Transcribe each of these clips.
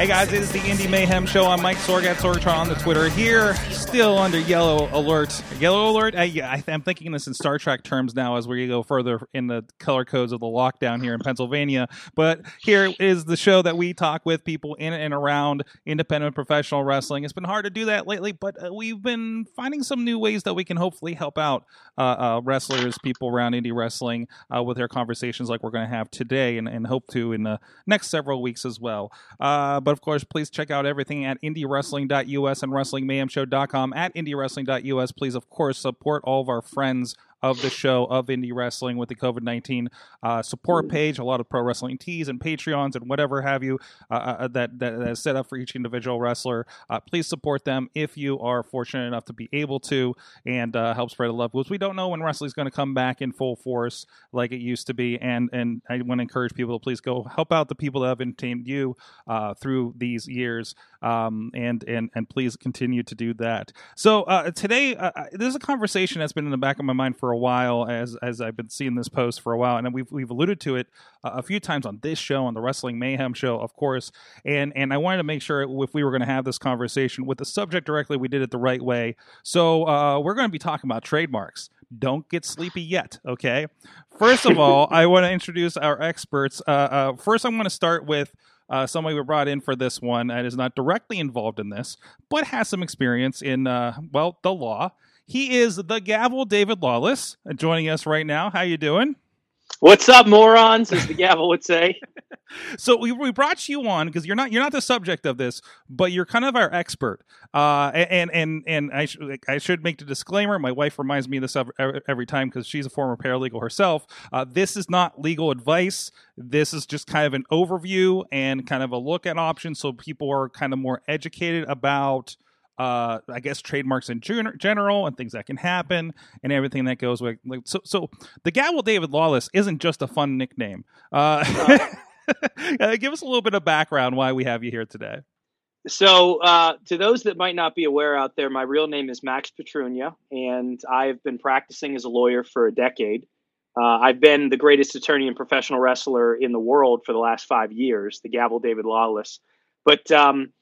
Hey guys, it is the Indy Mayhem Show. I'm Mike Sorg at Sorgatron on the Twitter here, still under yellow alert. Yellow alert? I, I, I'm thinking this in Star Trek terms now as we go further in the color codes of the lockdown here in Pennsylvania. But here is the show that we talk with people in and around independent professional wrestling. It's been hard to do that lately, but uh, we've been finding some new ways that we can hopefully help out uh, uh, wrestlers, people around indie wrestling uh, with their conversations like we're going to have today and, and, hope to in the next several weeks as well. Uh, but of course, please check out everything at indywrestling.us and wrestlingmayhemshow.com at indywrestling.us. Please, of course, support all of our friends of the show of indie wrestling with the COVID 19 uh, support page, a lot of pro wrestling tees and Patreons and whatever have you uh, uh, that, that, that, is set up for each individual wrestler. Uh, please support them if you are fortunate enough to be able to and uh, help spread the love because we don't know when wrestling is going to come back in full force like it used to be. And, and I want to encourage people to please go help out the people that have entertained you uh, through these years um, and, and, and please continue to do that. So today, there's a conversation that's been in the back of my mind for a while as as I've been seeing this post for a while, and we've we've alluded to it uh, a few times on this show, on the Wrestling Mayhem show, of course. And and I wanted to make sure if we were going to have this conversation with the subject directly, we did it the right way. So uh, we're going to be talking about trademarks. Don't get sleepy yet, okay? First of all, I want to introduce our experts. Uh, uh first, I'm going to start with. Uh, somebody we brought in for this one that is not directly involved in this, but has some experience in, uh, well, the law. He is the gavel David Lawless uh, joining us right now. How you doing? What's up, morons? As the gavel would say. so we, we brought you on because you're not you're not the subject of this, but you're kind of our expert. Uh, and and and I sh- I should make the disclaimer. My wife reminds me of this every, time because she's a former paralegal herself. Uh, this is not legal advice. This is just kind of an overview and kind of a look at options, so people are kind of more educated about uh, I guess trademarks in general and things that can happen and everything that goes with. Like, so, so the Gavel David Lawless isn't just a fun nickname. Uh, uh, give us a little bit of background why we have you here today. So, uh, to those that might not be aware out there, my real name is Max Petrunya, and I've been practicing as a lawyer for a decade. Uh, I've been the greatest attorney and professional wrestler in the world for the last five years, the Gavel David Lawless. But um,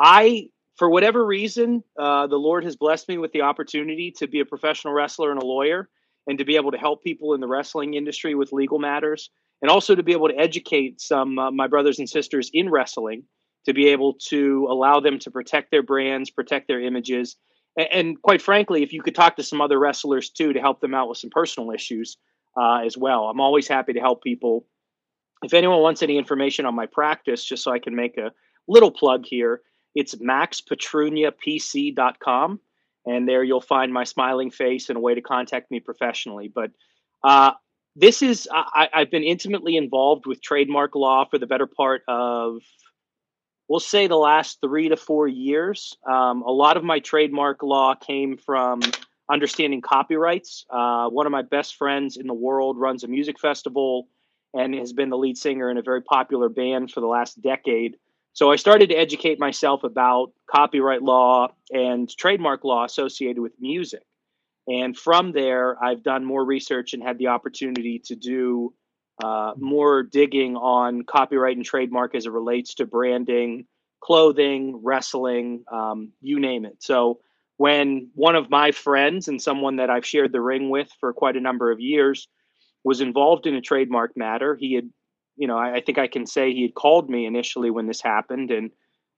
I for whatever reason, uh, the Lord has blessed me with the opportunity to be a professional wrestler and a lawyer, and to be able to help people in the wrestling industry with legal matters, and also to be able to educate some uh, my brothers and sisters in wrestling to be able to allow them to protect their brands, protect their images, and, and quite frankly, if you could talk to some other wrestlers too to help them out with some personal issues uh, as well. I'm always happy to help people. If anyone wants any information on my practice, just so I can make a little plug here it's maxpetrunyapc.com. And there you'll find my smiling face and a way to contact me professionally. But uh, this is, I, I've been intimately involved with trademark law for the better part of, we'll say, the last three to four years. Um, a lot of my trademark law came from understanding copyrights. Uh, one of my best friends in the world runs a music festival and has been the lead singer in a very popular band for the last decade. So I started to educate myself about copyright law and trademark law associated with music. And from there, I've done more research and had the opportunity to do uh, more digging on copyright and trademark as it relates to branding, clothing, wrestling, um, you name it. So when one of my friends and someone that I've shared the ring with for quite a number of years was involved in a trademark matter, he had you know, I, I, think I can say he had called me initially when this happened, and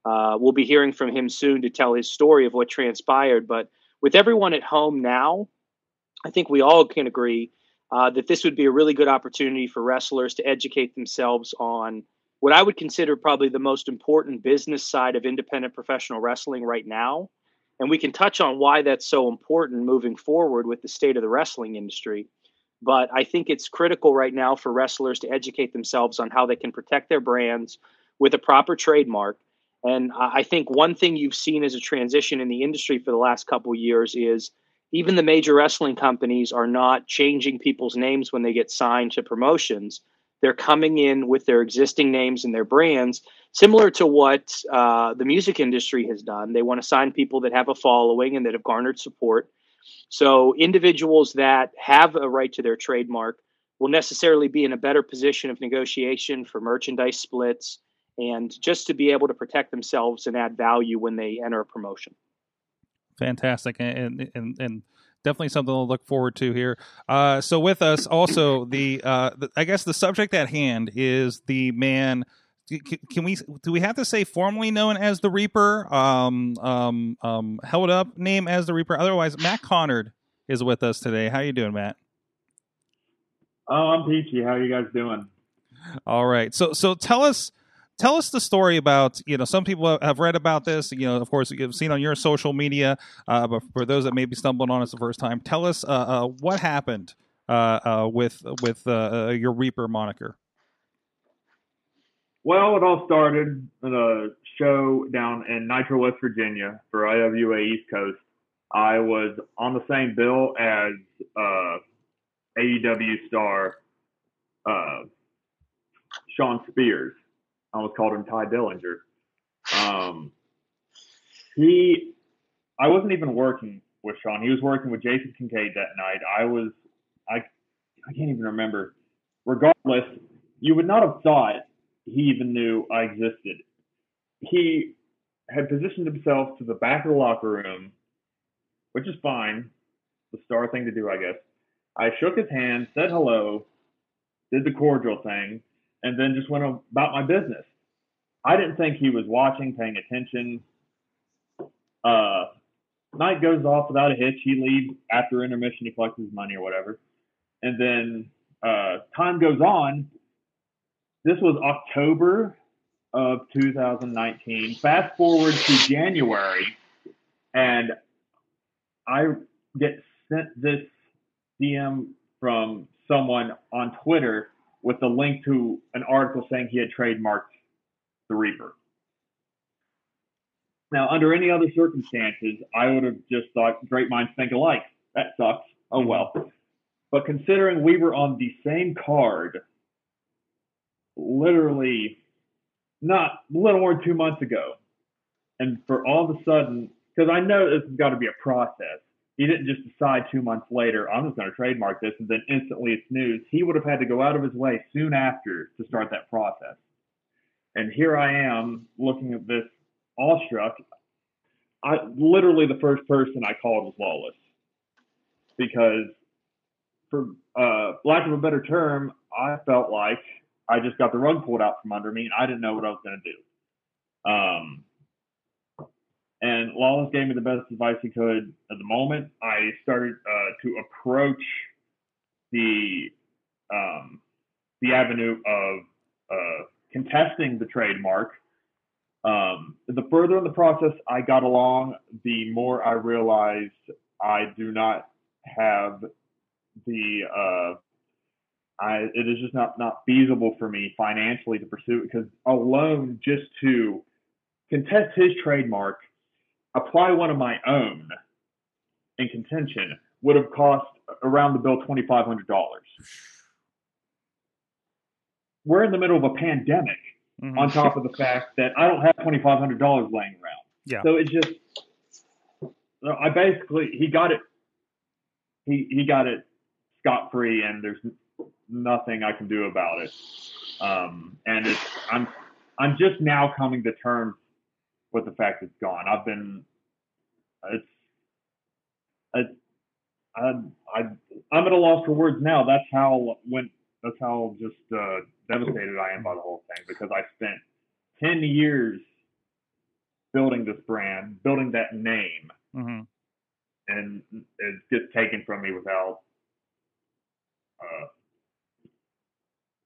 uh, we'll be hearing from him soon to tell his story of what transpired. But with everyone at home now, I think we all can agree uh, that this would be a really good opportunity for wrestlers to educate themselves on what I would consider probably the most important business side of independent professional wrestling right now. And we can touch on why that's so important moving forward with the state of the wrestling industry. But I think it's critical right now for wrestlers to educate themselves on how they can protect their brands with a proper trademark And I think one thing you've seen as a transition in the industry for the last couple years is even the major wrestling companies are not changing people's names when they get signed to promotions. They're coming in with their existing names and their brands, similar to what uh, the music industry has done. They want to sign people that have a following and that have garnered support. So, individuals that have a right to their trademark will necessarily be in a better position of negotiation for merchandise splits and just to be able to protect themselves and add value when they enter a promotion. Fantastic, and and and definitely something to look forward to here. Uh, so with us also the, uh, the, I guess the subject at hand is the man. Can we do we have to say formally known as the Reaper? Um, um, um, held up name as the Reaper. Otherwise, Matt Conard is with us today. How you doing, Matt? Oh, I'm peachy. How are you guys doing? All right. So so tell us tell us the story about you know some people have read about this you know of course you've seen on your social media uh, but for those that may be stumbling on us the first time tell us uh, uh, what happened uh, uh, with with uh, your reaper moniker well it all started in a show down in nitro west virginia for iwa east coast i was on the same bill as aew star Shawn Spears I almost called him Tye Dillinger. Um, he, I wasn't even working with Shawn. He was working with Jason Kincaid that night. I was, I, I can't even remember. Regardless, you would not have thought he even knew I existed. He had positioned himself to the back of the locker room, which is fine. The star thing to do, I guess. I shook his hand, said hello, did the cordial thing, and then just went about my business. I didn't think he was watching, paying attention. Uh, night goes off without a hitch. He leaves after intermission. He collects his money or whatever. And then uh, time goes on. This was October of 2019. Fast forward to January, and I get sent this DM from someone on Twitter with a link to an article saying he had trademarked the Reaper. Now, under any other circumstances, I would have just thought great minds think alike. That sucks. Oh well. But considering we were on the same card, literally not a little more than two months ago, and for all of a sudden, because I know this has got to be a process, he didn't just decide two months later, I'm just going to trademark this, and then instantly it's news. He would have had to go out of his way soon after to start that process. And here I am looking at this awestruck. I literally the first person I called was Lawless because, for uh, lack of a better term, I felt like I just got the rug pulled out from under me and I didn't know what I was going to do. Um, and Lawless gave me the best advice he could at the moment. I started uh, to approach the um, the avenue of uh, contesting the trademark. Um, the further in the process I got along, the more I realized I do not have the uh, I, it is just not not feasible for me financially to pursue it because alone just to contest his trademark apply one of my own in contention would have cost around the bill twenty five hundred dollars. We're in the middle of a pandemic, mm-hmm. on top of the fact that I don't have twenty five hundred dollars laying around. Yeah. So it's just, I basically he got it. He he got it scot free, and there's nothing I can do about it. Um, and it's I'm I'm just now coming to terms with the fact it's gone. I've been it's it's I, I I'm at a loss for words now. That's how when that's how just uh, devastated I am by the whole thing because I spent ten years building this brand, building that name, mm-hmm. and it's just taken from me without uh,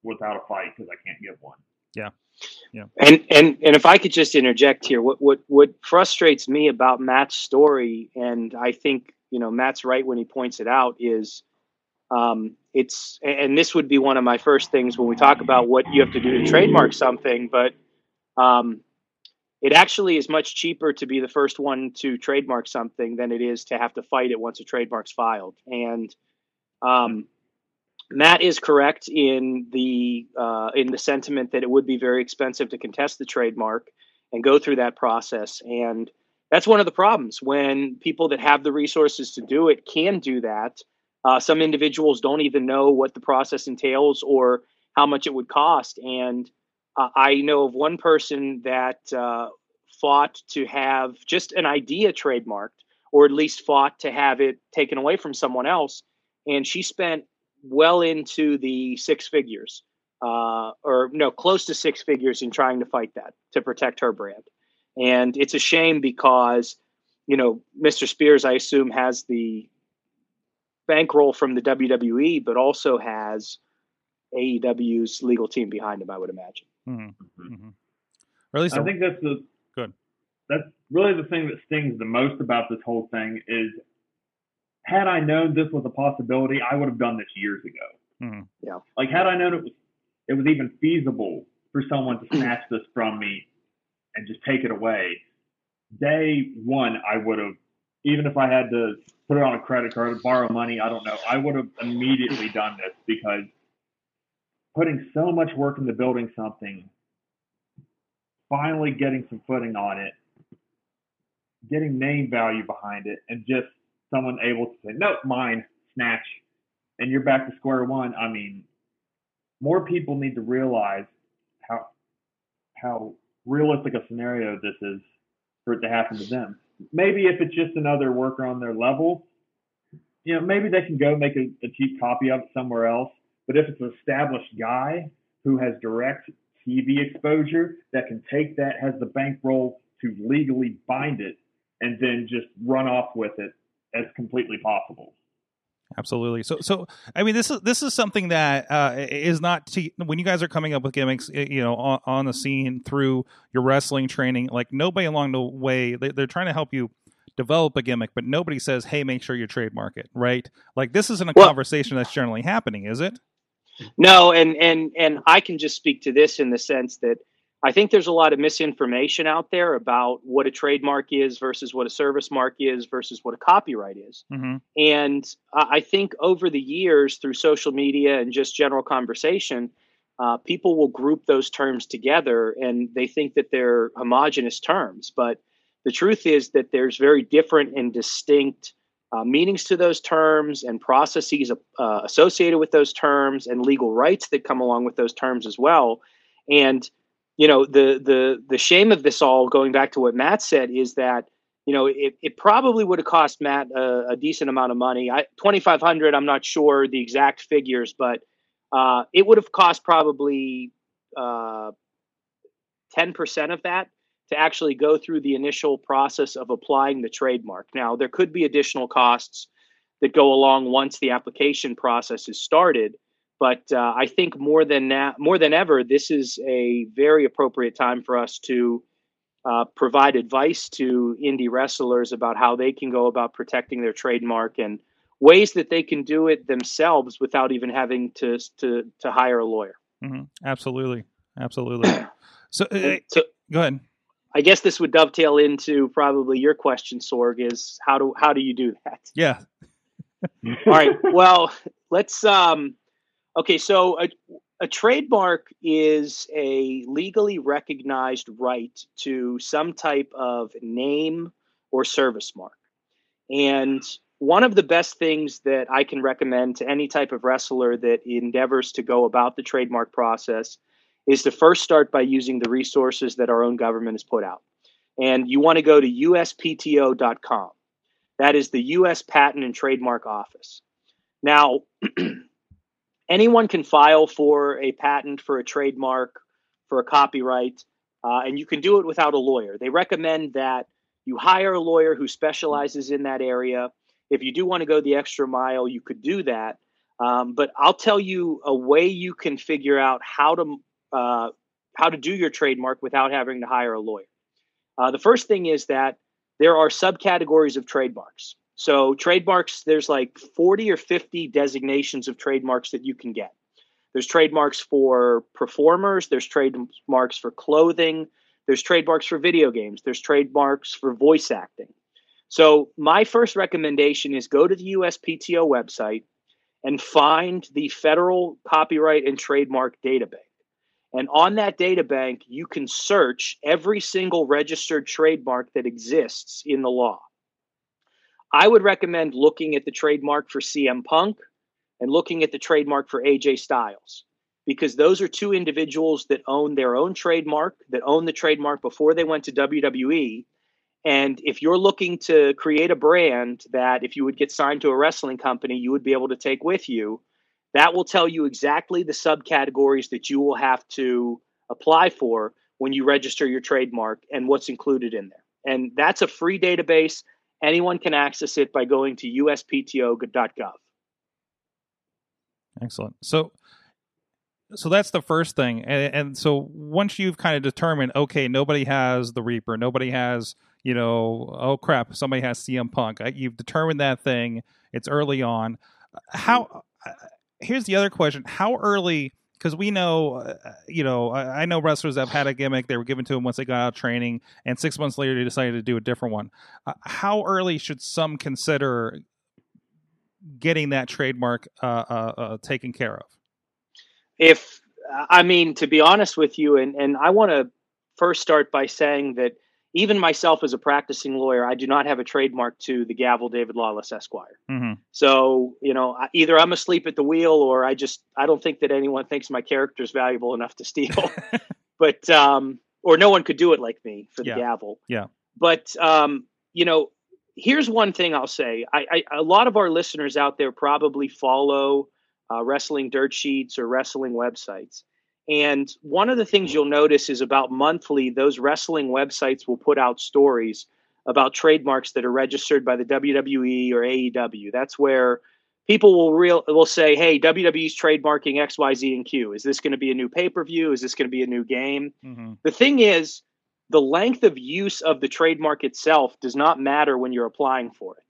without a fight because I can't give one. Yeah. Yeah. And and and if I could just interject here, what what what frustrates me about Matt's story, and I think you know Matt's right when he points it out, is um, it's and this would be one of my first things when we talk about what you have to do to trademark something, but um, it actually is much cheaper to be the first one to trademark something than it is to have to fight it once a trademark's filed. And um, Matt is correct in the uh, in the sentiment that it would be very expensive to contest the trademark and go through that process. And that's one of the problems when people that have the resources to do it can do that. Uh, some individuals don't even know what the process entails or how much it would cost. And uh, I know of one person that uh, fought to have just an idea trademarked, or at least fought to have it taken away from someone else. And she spent well into the six figures, uh, or no, close to six figures in trying to fight that to protect her brand. And it's a shame because, you know, Mr. Spears, I assume, has the bankroll from the WWE, but also has AEW's legal team behind him, I would imagine. Mm-hmm. Mm-hmm. Or at least I think that's the good. That's really the thing that stings the most about this whole thing is had I known this was a possibility, I would have done this years ago. Mm-hmm. Yeah. Like had I known it was it was even feasible for someone to snatch this from me and just take it away, day one I would have even if I had to put it on a credit card, borrow money, I don't know, I would have immediately done this because putting so much work into building something, finally getting some footing on it, getting name value behind it, and just someone able to say, nope, mine, snatch, and you're back to square one. I mean, more people need to realize how how realistic a scenario this is for it to happen to them. Maybe if it's just another worker on their level, you know, maybe they can go make a, a cheap copy of it somewhere else. But if it's an established guy who has direct TV exposure that can take that, has the bankroll to legally bind it, and then just run off with it as completely possible. Absolutely. So, so I mean, this is this is something that uh, is not to, when you guys are coming up with gimmicks, you know, on, on, the scene through your wrestling training. Like nobody along the way, they, they're trying to help you develop a gimmick, but nobody says, "Hey, make sure you trademark it." Right? Like this isn't a well, conversation that's generally happening, is it? No, and and and I can just speak to this in the sense that I think there's a lot of misinformation out there about what a trademark is versus what a service mark is versus what a copyright is. Mm-hmm. And I think over the years, through social media and just general conversation, uh, people will group those terms together and they think that they're homogenous terms. But the truth is that there's very different and distinct uh, meanings to those terms and processes uh, associated with those terms and legal rights that come along with those terms as well. And you know the the the shame of this all going back to what matt said is that you know it, it probably would have cost matt a, a, decent amount of money. I, 2500 i'm not sure the exact figures but uh, it would have cost probably uh, 10% of that to actually go through the initial process of applying the trademark. Now there could be additional costs that go along once the application process is started but uh, I think more than that, more than ever, this is a very appropriate time for us to uh, provide advice to indie wrestlers about how they can go about protecting their trademark and ways that they can do it themselves without even having to to, to hire a lawyer. Mm-hmm. Absolutely, absolutely. So, uh, so, go ahead. I guess this would dovetail into probably your question, Sorg. Is how do how do you do that? Yeah. All right. Well, let's um Okay, so a, a trademark is a legally recognized right to some type of name or service mark. And one of the best things that I can recommend to any type of wrestler that endeavors to go about the trademark process is to first start by using the resources that our own government has put out. And you want to go to uspto.com. That is the U.S. Patent and Trademark Office. Now, anyone can file for a patent, for a trademark, for a copyright, uh, and you can do it without a lawyer. They recommend that you hire a lawyer who specializes in that area. If you do want to go the extra mile, you could do that. Um, but I'll tell you a way you can figure out how to uh, how to do your trademark without having to hire a lawyer. Uh, the first thing is that there are subcategories of trademarks. So trademarks, there's like 40 or 50 designations of trademarks that you can get. There's trademarks for performers, there's trademarks for clothing, There's trademarks for video games. There's trademarks for voice acting. So my first recommendation is go to the USPTO website and find the federal copyright and trademark data bank. And on that data bank, you can search every single registered trademark that exists in the law. I would recommend looking at the trademark for CM Punk and looking at the trademark for AJ Styles because those are two individuals that own their own trademark, that own the trademark before they went to WWE. And if you're looking to create a brand that if you would get signed to a wrestling company, you would be able to take with you, that will tell you exactly the subcategories that you will have to apply for when you register your trademark and what's included in there. And that's a free database. Anyone can access it by going to uspto.gov. Excellent. So, so that's the first thing, and, and so once you've kind of determined, okay, nobody has the Reaper, nobody has, you know, oh crap, somebody has CM Punk. You've determined that thing. It's early on. How? Uh, here's the other question: How early? Because we know, uh, you know, I, I, know wrestlers that have had a gimmick they were given to them once they got out training, and six months later they decided to do a different one. Uh, how early should some consider getting that trademark uh, uh, uh, taken care of? If I mean, to be honest with you, and and I want to first start by saying that even myself as a practicing lawyer, I do not have a trademark to the gavel David Lawless Esquire. Mm-hmm. So, you know, either I'm asleep at the wheel or I just, I don't think that anyone thinks my character is valuable enough to steal. but, um, or no one could do it like me for the yeah. gavel. Yeah. But, um, you know, here's one thing I'll say. I, I, a lot of our listeners out there probably follow uh, wrestling dirt sheets or wrestling websites. And one of the things you'll notice is about monthly, those wrestling websites will put out stories about trademarks that are registered by the WWE or AEW. That's where people will real will say, "Hey, WWE's trademarking X, Y, Z, and Q. Is this going to be a new pay per view? Is this going to be a new game?" Mm-hmm. The thing is, the length of use of the trademark itself does not matter when you're applying for it.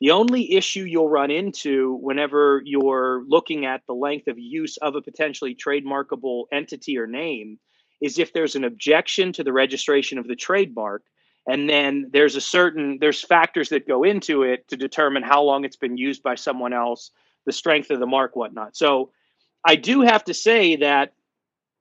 The only issue you'll run into whenever you're looking at the length of use of a potentially trademarkable entity or name is if there's an objection to the registration of the trademark and then there's a certain there's factors that go into it to determine how long it's been used by someone else the strength of the mark whatnot. So i do have to say that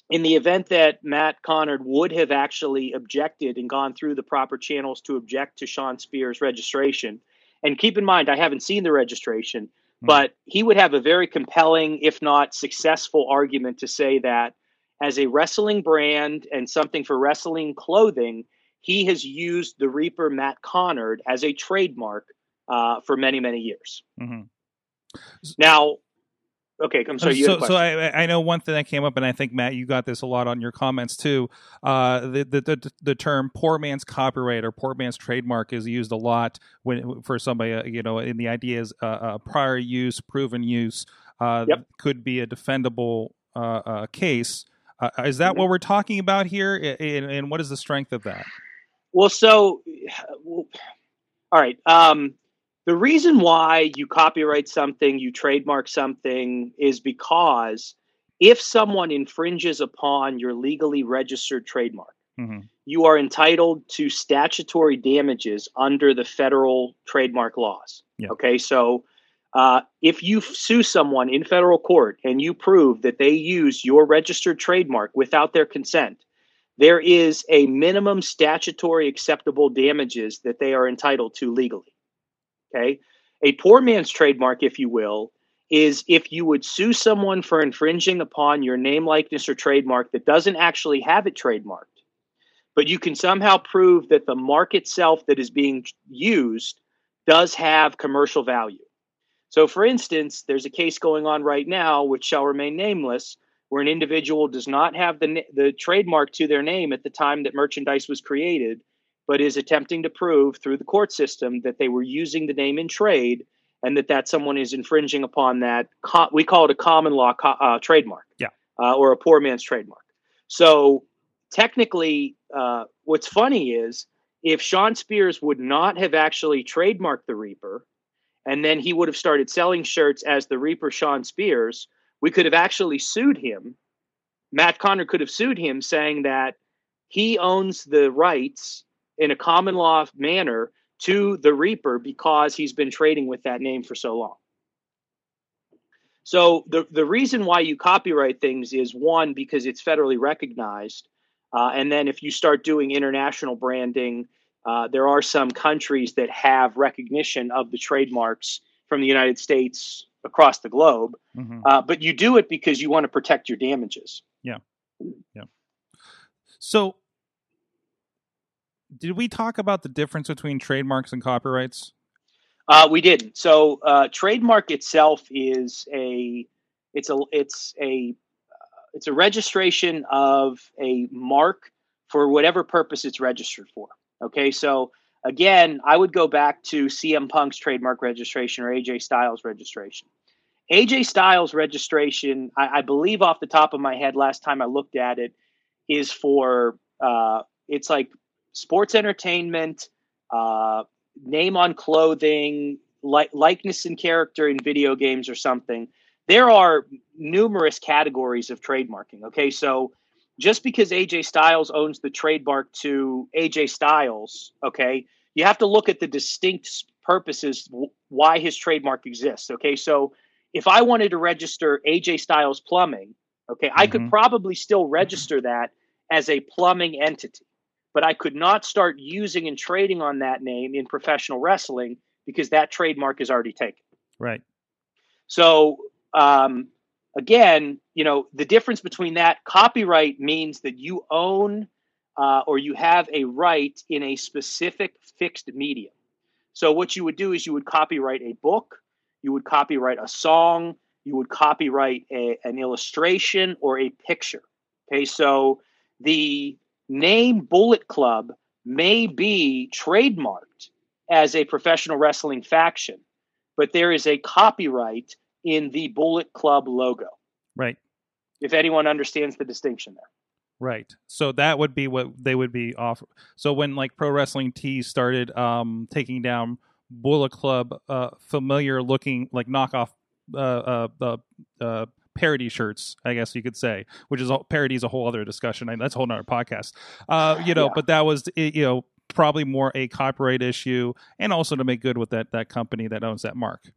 in the event that Matt Conard would have actually objected and gone through the proper channels to object to Shawn Spears' registration, and keep in mind, I haven't seen the registration, mm-hmm. but he would have a very compelling, if not successful, argument to say that as a wrestling brand and something for wrestling clothing, he has used the Reaper Matt Conard as a trademark uh, for many, many years. Mm-hmm. Now, Okay, I'm sorry. so, so I, I know one thing that came up, and I think Matt, you got this a lot on your comments too. Uh, the, the, the the term "poor man's copyright" or "poor man's trademark" is used a lot when for somebody. Uh, you know, in the idea is uh, uh, prior use, proven use uh, yep. could be a defendable uh, case. is that mm-hmm. what we're talking about here? And, and, what is the strength of that? Well, so, all right. Um, the reason why you copyright something, you trademark something is because if someone infringes upon your legally registered trademark, mm-hmm. you are entitled to statutory damages under the federal trademark laws. Yeah. Okay, so uh, if you sue someone in federal court and you prove that they use your registered trademark without their consent, there is a minimum statutory acceptable damages that they are entitled to legally. Okay. A poor man's trademark, if you will, is if you would sue someone for infringing upon your name, likeness, or trademark that doesn't actually have it trademarked, but you can somehow prove that the mark itself that is being used does have commercial value. So, for instance, there's a case going on right now, which shall remain nameless, where an individual does not have the, the trademark to their name at the time that merchandise was created but is attempting to prove through the court system that they were using the name in trade and that that someone is infringing upon that. we call it a common law co- uh, trademark, yeah, uh, or a poor man's trademark. So technically, uh, what's funny is if Shawn Spears would not have actually trademarked the Reaper, and then he would have started selling shirts as the Reaper Shawn Spears, we could have actually sued him. Matt Conard could have sued him, saying that he owns the rights in a common law manner to the Reaper because he's been trading with that name for so long. So the the reason why you copyright things is one because it's federally recognized, uh, and then if you start doing international branding, uh, there are some countries that have recognition of the trademarks from the United States across the globe. Mhm. Uh, but you do it because you want to protect your damages. Yeah, yeah. So, did we talk about the difference between trademarks and copyrights? Uh, we didn't. So uh, trademark itself is a it's a it's a it's a registration of a mark for whatever purpose it's registered for. Okay, so again, I would go back to CM Punk's trademark registration or AJ Styles registration. AJ Styles registration, I, I believe off the top of my head, last time I looked at it, is for uh, it's like sports entertainment, uh, name on clothing, li- likeness and character in video games or something. There are numerous categories of trademarking. Okay, so just because AJ Styles owns the trademark to AJ Styles, okay, you have to look at the distinct purposes w- why his trademark exists. Okay, so if I wanted to register AJ Styles Plumbing, okay, I could Mhm. probably still register that as a plumbing entity, but I could not start using and trading on that name in professional wrestling because that trademark is already taken. Right. So um, again, you know, the difference between that copyright means that you own uh, or you have a right in a specific fixed medium. So what you would do is you would copyright a book, you would copyright a song, you would copyright a, an illustration or a picture. Okay, so the name Bullet Club may be trademarked as a professional wrestling faction, but there is a copyright in the Bullet Club logo. Right. If anyone understands the distinction there. Right. So that would be what they would be off. So when like Pro Wrestling Tees started um, taking down Bullet Club, uh, familiar looking like knockoff uh, uh, uh, uh, parody shirts, I guess you could say, which is all, parody is a whole other discussion. and That's a whole other podcast. Uh, you know, Yeah. but that was you know probably more a copyright issue, and also to make good with that that company that owns that mark.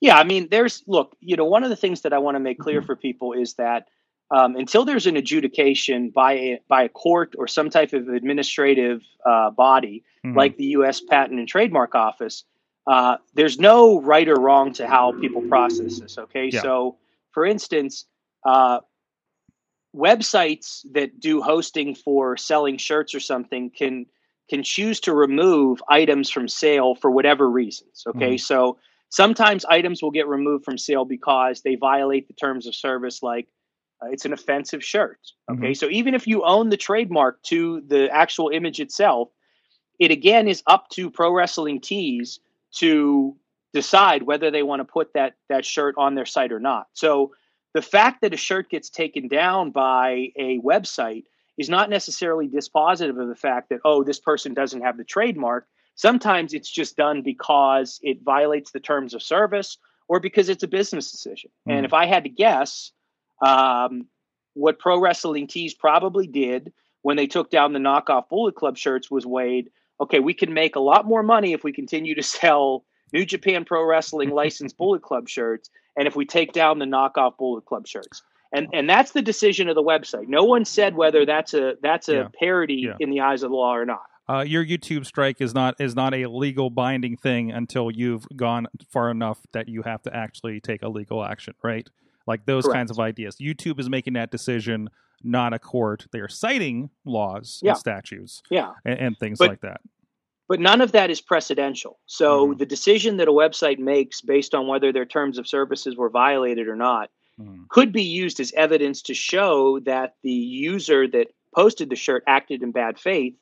Yeah, I mean, there's look, you know, one of the things that I want to make clear for people is that um, until there's an adjudication by a, by a court or some type of administrative uh, body Mhm. like the U.S. Patent and Trademark Office, uh, there's no right or wrong to how people process this. Okay, Yeah. so for instance, uh, websites that do hosting for selling shirts or something can can choose to remove items from sale for whatever reasons. Okay, so sometimes items will get removed from sale because they violate the terms of service, like uh, it's an offensive shirt. Okay, so even if you own the trademark to the actual image itself, it again is up to Pro Wrestling Tees to decide whether they want to put that that shirt on their site or not. So the fact that a shirt gets taken down by a website is not necessarily dispositive of the fact that oh this person doesn't have the trademark. Sometimes it's just done because it violates the terms of service or because it's a business decision. Mhm. And if I had to guess, um, what Pro Wrestling Tees probably did when they took down the knockoff Bullet Club shirts was weighed. Okay, we can make a lot more money if we continue to sell New Japan Pro Wrestling licensed Bullet Club shirts, and if we take down the knockoff Bullet Club shirts. And and that's the decision of the website. No one said whether that's a that's a Yeah. parody Yeah. in the eyes of the law or not. uh, your YouTube strike is not is not a legal binding thing until you've gone far enough that you have to actually take a legal action, right? Like those Correct. kinds of ideas. YouTube is making that decision, not a court. They are citing laws Yeah. and statutes Yeah. and, and things But- like that. But none of that is precedential. So Mhm. the decision that a website makes based on whether their terms of services were violated or not Mhm. could be used as evidence to show that the user that posted the shirt acted in bad faith,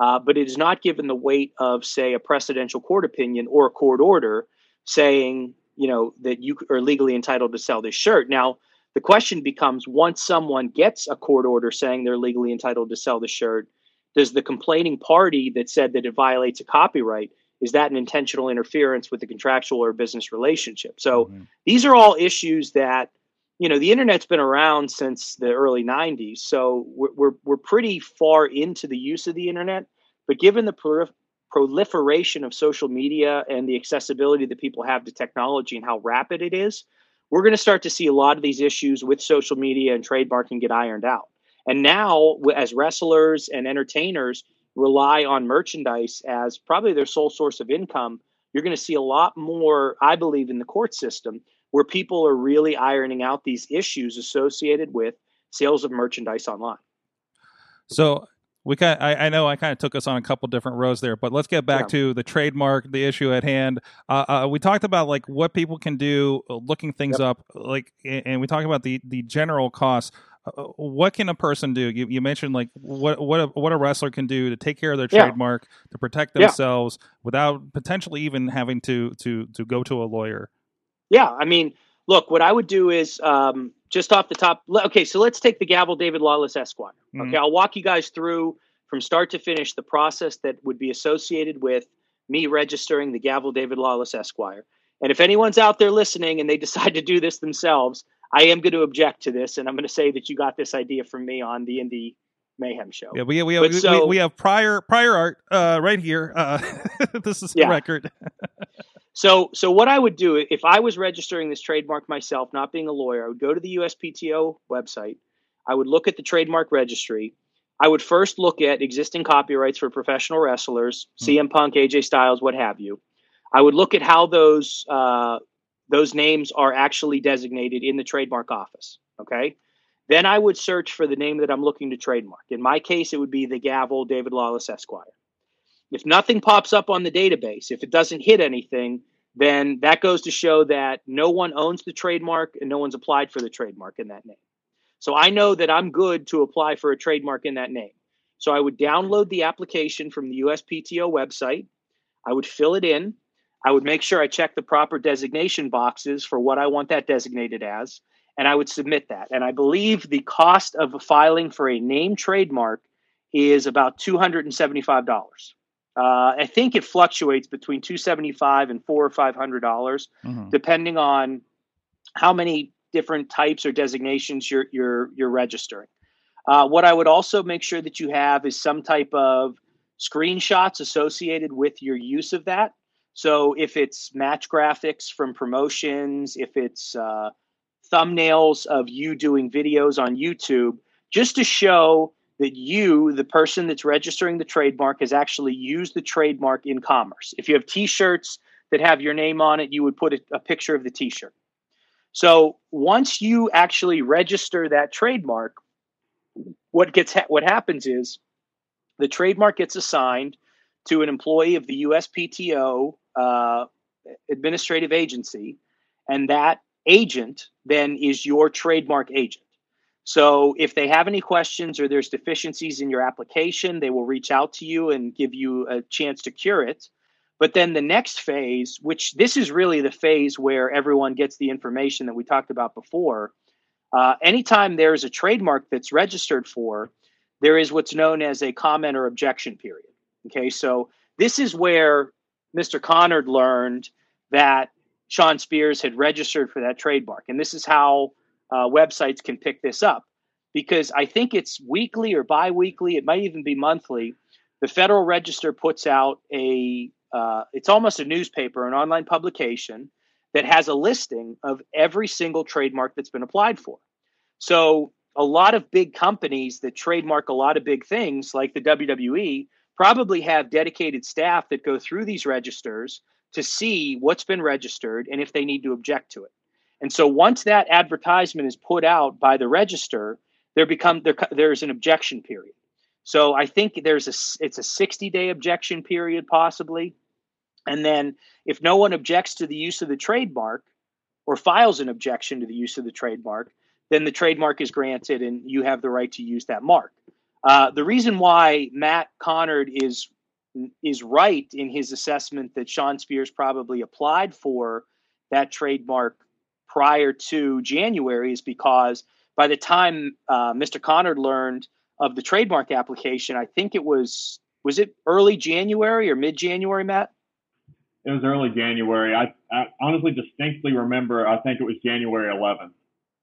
uh, but it is not given the weight of, say, a precedential court opinion or a court order saying, you know, that you are legally entitled to sell this shirt. Now, the question becomes once someone gets a court order saying they're legally entitled to sell the shirt, does the complaining party that said that it violates a copyright is that an intentional interference with the contractual or business relationship? So Mhm. these are all issues that you know the internet's been around since the early 90s so we're, we're, we're pretty far into the use of the internet but given the prolif- proliferation of social media and the accessibility that people have to technology and how rapid it is we're going to start to see a lot of these issues with social media and trademarking get ironed out and now as wrestlers and entertainers rely on merchandise as probably their sole source of income you're going to see a lot more i believe in the court system where people are really ironing out these issues associated with sales of merchandise online. So we kind I, I, know I kind of took us on a couple different roads there, but let's get back yeah. to the trademark, the issue at hand. Uh, uh, we talked about like what people can do, uh, looking things yep. up, like, and we talked about the the general costs. Uh, what can a person do? You, you, mentioned like what what a, what a wrestler can do to take care of their yeah. trademark, to protect themselves yeah. without potentially even having to to to go to a lawyer. Yeah, I mean, look, what I would do is um, just off the top. Okay, so let's take the gavel, David Lawless Esquire. Mm-hmm. Okay, I'll walk you guys through from start to finish the process that would be associated with me registering the gavel, David Lawless Esquire. And if anyone's out there listening and they decide to do this themselves, I am going to object to this, and I'm going to say that you got this idea from me on the Indy Mayhem show. Yeah, we we, we, so, we, we, have prior prior art uh, right here. Uh, this is the yeah. record. So, so what I would do if I was registering this trademark myself, not being a lawyer, I would go to the USPTO website. I would look at the trademark registry. I would first look at existing copyrights for professional wrestlers, mm-hmm. CM Punk, AJ Styles, what have you. I would look at how those uh, those names are actually designated in the trademark office. Okay. Then I would search for the name that I'm looking to trademark. In my case, it would be the Gavel David Lawless Esquire. If nothing pops up on the database, if it doesn't hit anything, then that goes to show that no one owns the trademark and no one's applied for the trademark in that name. So I know that I'm good to apply for a trademark in that name. So I would download the application from the USPTO website. I would fill it in. I would make sure I check the proper designation boxes for what I want that designated as, and I would submit that. And I believe the cost of filing for a name trademark is about $275. Uh, I think it fluctuates between 275 and four or five hundred dollars, mm-hmm. depending on how many different types or designations you're you're you're registering. Uh, what I would also make sure that you have is some type of screenshots associated with your use of that. So if it's match graphics from promotions, if it's uh, thumbnails of you doing videos on YouTube, just to show that you, the person that's registering the trademark, has actually used the trademark in commerce. If you have t shirts that have your name on it, you would put a, a picture of the t shirt. So once you actually register that trademark, what gets ha- what happens is the trademark gets assigned to an employee of the USPTO uh, administrative agency, and that agent then is your trademark agent. So if they have any questions or there's deficiencies in your application, they will reach out to you and give you a chance to cure it. But then the next phase, which this is really the phase where everyone gets the information that we talked about before. Uh, anytime there's a trademark that's registered for, there is what's known as a comment or objection period. Okay, so this is where Mr. Conard learned that Shawn Spears had registered for that trademark. And this is how uh, websites can pick this up because I think it's weekly or biweekly. It might even be monthly. The Federal Register puts out a uh, it's almost a newspaper, an online publication that has a listing of every single trademark that's been applied for. So a lot of big companies that trademark a lot of big things, like the WWE, probably have dedicated staff that go through these registers to see what's been registered and if they need to object to it. And so once that advertisement is put out by the register, there become there, there's an objection period. So I think there's a it's a 60 day objection period possibly. And then if no one objects to the use of the trademark or files an objection to the use of the trademark, then the trademark is granted and you have the right to use that mark. Uh, the reason why Matt Conard is is right in his assessment that Shawn Spears probably applied for that trademark prior to January is because by the time uh, Mr. Conard learned of the trademark application, I think it was was it early January or mid January, Matt? It was early January. I, I, honestly distinctly remember. I think it was January 11th.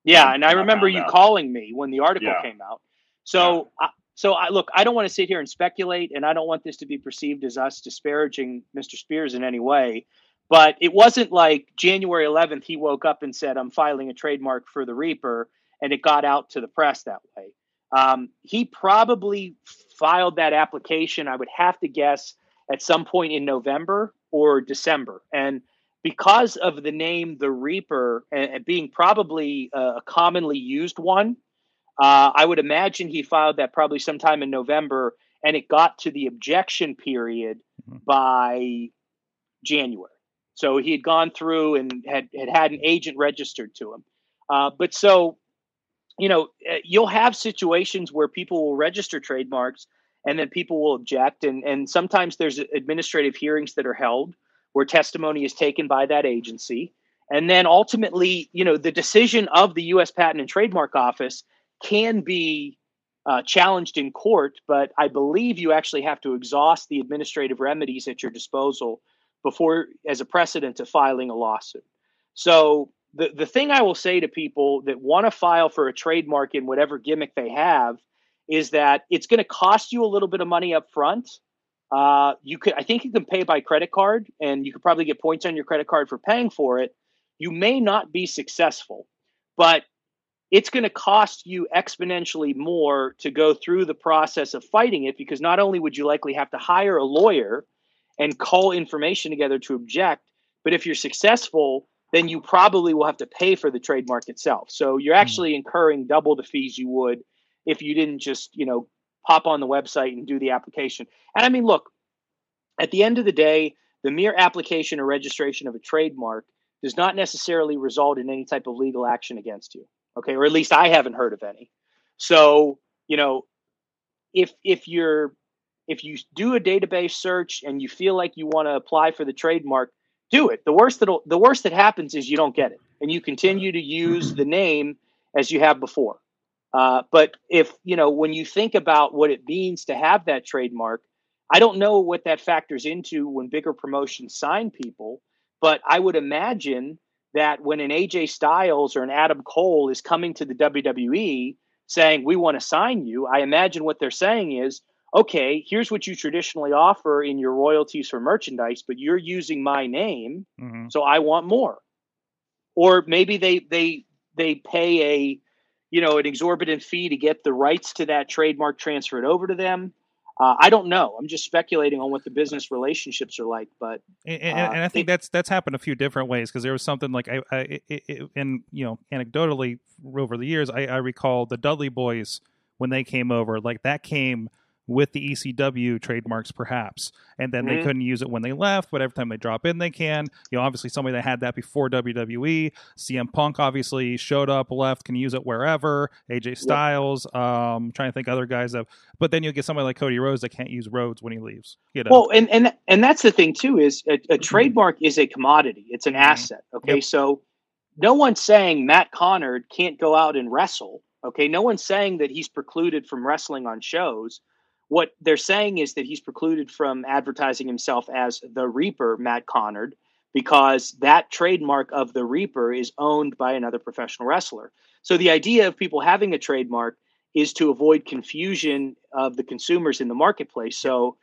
Yeah, and I remember you out. calling me when the article Yeah. came out. So, I so I look, I don't want to sit here and speculate, and I don't want this to be perceived as us disparaging Mr. Spears in any way. But it wasn't like January 11th he woke up and said, "I'm filing a trademark for the Reaper," and it got out to the press that way. Um, he probably filed that application. I would have to guess at some point in November or December, and because of the name the Reaper and, and being probably a, a commonly used one, uh, I would imagine he filed that probably sometime in November, and it got to the objection period Mhm. by January. So he had gone through and had had, had an agent registered to him. Uh, but so, you know, uh, you'll have situations where people will register trademarks and then people will object. And, and sometimes there's administrative hearings that are held where testimony is taken by that agency. And then ultimately, you know, the decision of the U.S. Patent and Trademark Office can be uh, challenged in court, but I believe you actually have to exhaust the administrative remedies at your disposal before, as a precedent to filing a lawsuit. So the the thing I will say to people that want to file for a trademark in whatever gimmick they have is that it's going to cost you a little bit of money up front. Uh, you could, I think, you can pay by credit card, and you could probably get points on your credit card for paying for it. You may not be successful, but it's going to cost you exponentially more to go through the process of fighting it because not only would you likely have to hire a lawyer and call information together to object, but if you're successful, then you probably will have to pay for the trademark itself. So you're hmm. actually incurring double the fees you would if you didn't just, you know, pop on the website and do the application. And I mean, look, at the end of the day, the mere application or registration of a trademark does not necessarily result in any type of legal action against you. Okay, or at least I haven't heard of any. So, you know, if if you're if you do a database search and you feel like you want to apply for the trademark, do it. The worst that the worst that happens is you don't get it, and you continue to use the name as you have before. Uh, but if you know when you think about what it means to have that trademark, I don't know what that factors into when bigger promotions sign people, but I would imagine that when an AJ Styles or an Adam Cole is coming to the WWE saying we want to sign you, I imagine what they're saying is, okay, here's what you traditionally offer in your royalties for merchandise, but you're using my name, Mhm. so I want more. Or maybe they they they pay a you know an exorbitant fee to get the rights to that trademark transferred over to them. Uh, I don't know. I'm just speculating on what the business relationships are like, but And, and, Uh, and I think it- that's that's happened a few different ways because there was something like I, I it, it, and you know anecdotally over the years I, I recall the Dudley Boys when they came over like that came with the ECW trademarks perhaps and then they Mhm. couldn't use it when they left but every time they drop in they can you know obviously somebody that had that before WWE CM Punk obviously showed up left can use it wherever AJ Styles um trying to think other guys that but then you'll get somebody like Cody Rhodes that can't use Rhodes when he leaves you know Well, and and and that's the thing too is a, a trademark is a commodity. It's an Mhm. asset. Okay, Yep. so no one's saying Matt Conard can't go out and wrestle. Okay, no one's saying that he's precluded from wrestling on shows. What they're saying is that he's precluded from advertising himself as the Reaper, Matt Conard, because that trademark of the Reaper is owned by another professional wrestler. So the idea of people having a trademark is to avoid confusion of the consumers in the marketplace. So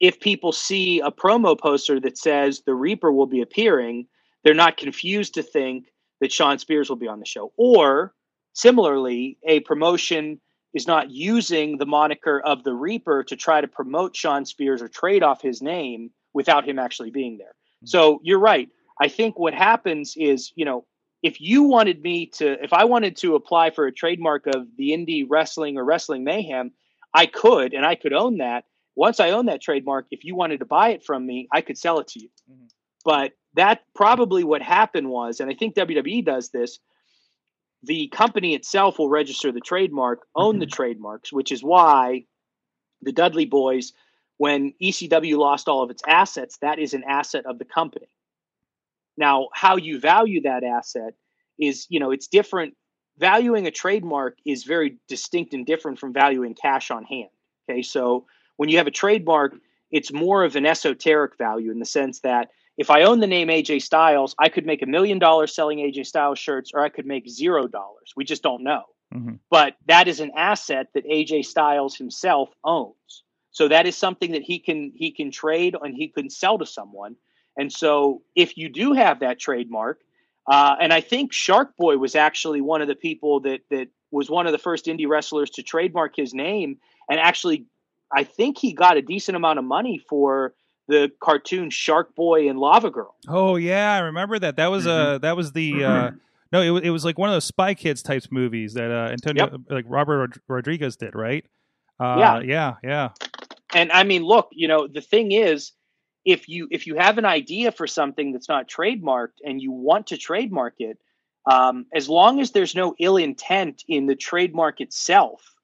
if people see a promo poster that says the Reaper will be appearing, they're not confused to think that Shawn Spears will be on the show. Or similarly, a promotion is not using the moniker of the Reaper to try to promote Shawn Spears or trade off his name without him actually being there. So you're right. I think what happens is, you know, if you wanted me to, if I wanted to apply for a trademark of the indie wrestling or wrestling mayhem, I could, and I could own that. Once I own that trademark, if you wanted to buy it from me, I could sell it to you. Mhm. But that probably what happened was, and I think WWE does this. The company itself will register the trademark, own the mm-hmm. trademarks, which is why the Dudley Boys, when ECW lost all of its assets, that is an asset of the company. Now, how you value that asset is, you know, it's different. Valuing a trademark is very distinct and different from valuing cash on hand. Okay. So when you have a trademark, it's more of an esoteric value in the sense that if I own the name AJ Styles, I could make a million dollars selling AJ Styles shirts, or I could make zero dollars. We just don't know. Mhm. But that is an asset that AJ Styles himself owns. So that is something that he can he can trade and he can sell to someone. And so if you do have that trademark, uh, and I think Shark Boy was actually one of the people that that was one of the first indie wrestlers to trademark his name, and actually, I think he got a decent amount of money for the cartoon Shark Boy and Lava Girl. Oh yeah, I remember that. That was uh that was the uh no, it, wa- it was like one of those Spy Kids types movies that uh Antonio like Robert Rod- Rodriguez did, right? Uh, Yeah. yeah, yeah. And I mean, look, you know, the thing is, if you if you have an idea for something that's not trademarked and you want to trademark it, um, as long as there's no ill intent in the trademark itself,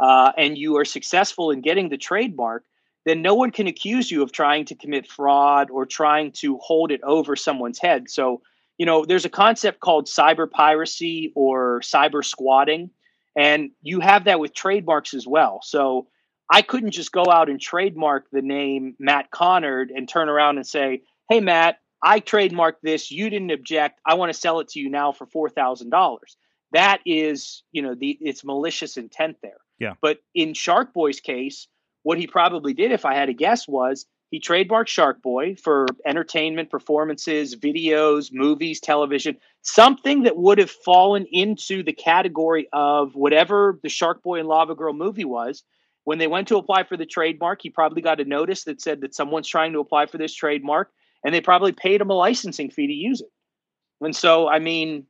uh, and you are successful in getting the trademark, then no one can accuse you of trying to commit fraud or trying to hold it over someone's head. So, you know, there's a concept called cyber piracy or cyber squatting, and you have that with trademarks as well. So, I couldn't just go out and trademark the name Matt Conard and turn around and say, "Hey, Matt, I trademarked this. You didn't object. I want to sell it to you now for four thousand dollars." That is, you know, the it's malicious intent there. Yeah. But in Shark Boy's case, what he probably did, if I had to guess, was he trademarked Shark Boy for entertainment, performances, videos, movies, television, something that would have fallen into the category of whatever the Shark Boy and Lava Girl movie was. When they went to apply for the trademark, he probably got a notice that said that someone's trying to apply for this trademark, and they probably paid him a licensing fee to use it. And so, I mean,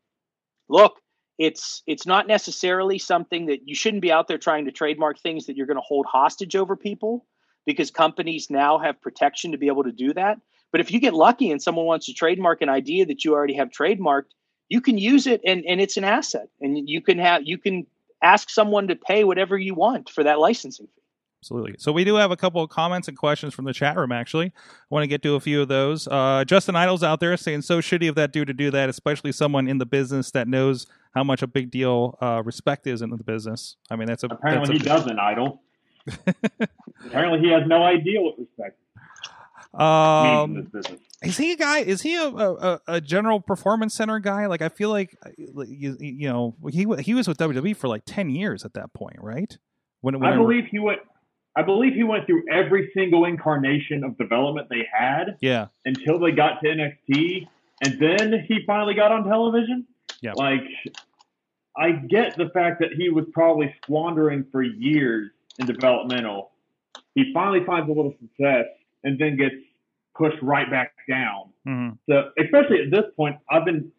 look, it's it's not necessarily something that you shouldn't be out there trying to trademark things that you're going to hold hostage over people because companies now have protection to be able to do that. But if you get lucky and someone wants to trademark an idea that you already have trademarked, you can use it and, and it's an asset. And you can have you can ask someone to pay whatever you want for that licensing fee. Absolutely. So we do have a couple of comments and questions from the chat room. Actually, I want to get to a few of those. Uh, Justin Idol's out there saying, "So shitty of that dude to do that, especially someone in the business that knows how much a big deal uh, respect is in the business." I mean, that's a Apparently, that's he doesn't idle. Apparently, he has no idea what respect Um, this business. is he a guy? Is he a, a, a general performance center guy? Like, I feel like like, you, you know he he was with WWE for like ten years at that point, right? When, I believe he went. I believe he went through every single incarnation of development they had yeah, until they got to NXT, and then he finally got on television. Yeah. Like, I get the fact that he was probably squandering for years in developmental. He finally finds a little success and then gets pushed right back down. Mhm. So, especially at this point, I've been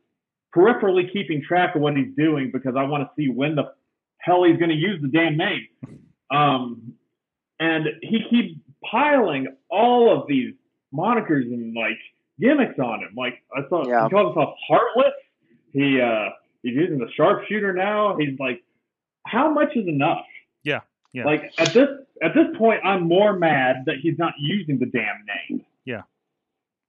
peripherally keeping track of what he's doing because I want to see when the hell he's going to use the damn name. Um, and he keeps piling all of these monikers and like gimmicks on him. Like I saw, Yeah. he calls himself Heartless. He uh, he's using the sharpshooter now. He's like, how much is enough? Yeah, yeah. Like at this at this point, I'm more mad that he's not using the damn name. Yeah.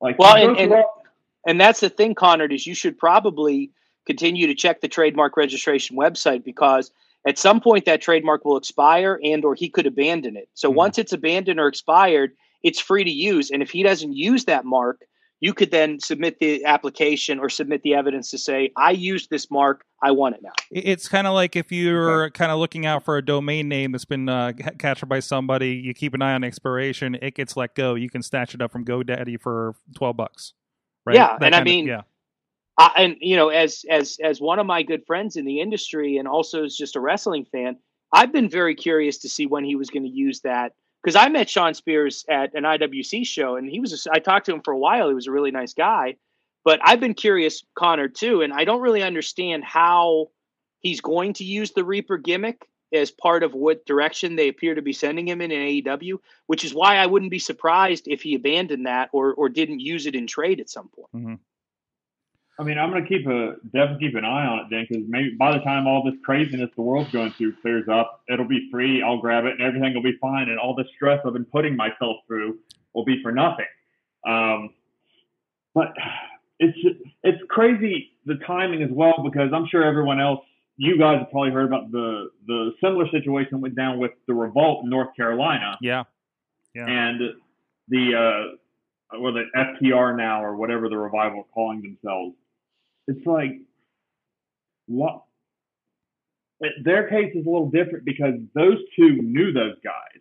Like Well, and- and- all- And that's the thing, Connor, is you should probably continue to check the trademark registration website because at some point that trademark will expire and or he could abandon it. So Mhm. once it's abandoned or expired, it's free to use. And if he doesn't use that mark, you could then submit the application or submit the evidence to say, I used this mark, I want it now. It's kind of like if you're kind of looking out for a domain name that's been uh, ca- captured by somebody, you keep an eye on expiration, it gets let go. You can snatch it up from GoDaddy for twelve bucks. Right? Yeah, That and I kind of- mean, yeah, I, and you know, as as as one of my good friends in the industry, and also as just a wrestling fan, I've been very curious to see when he was going to use that because I met Shawn Spears at an IWC show, and he was. A, I talked to him for a while. He was a really nice guy, but I've been curious, Connor, too, and I don't really understand how he's going to use the Reaper gimmick as part of what direction they appear to be sending him in in AEW, which is why I wouldn't be surprised if he abandoned that or or didn't use it in trade at some point. Mm-hmm. I mean, I'm going to keep a definitely keep an eye on it then, because maybe by the time all this craziness the world's going through clears up, it'll be free. I'll grab it, and everything will be fine. And all the stress I've been putting myself through will be for nothing. Um, but it's it's crazy the timing as well, because I'm sure everyone else, you guys have probably heard about the the similar situation went down with the revolt in North Carolina yeah, Yeah. and the uh, or the FTR now or whatever the revival are calling themselves. It's like what their case is a little different because those two knew those guys.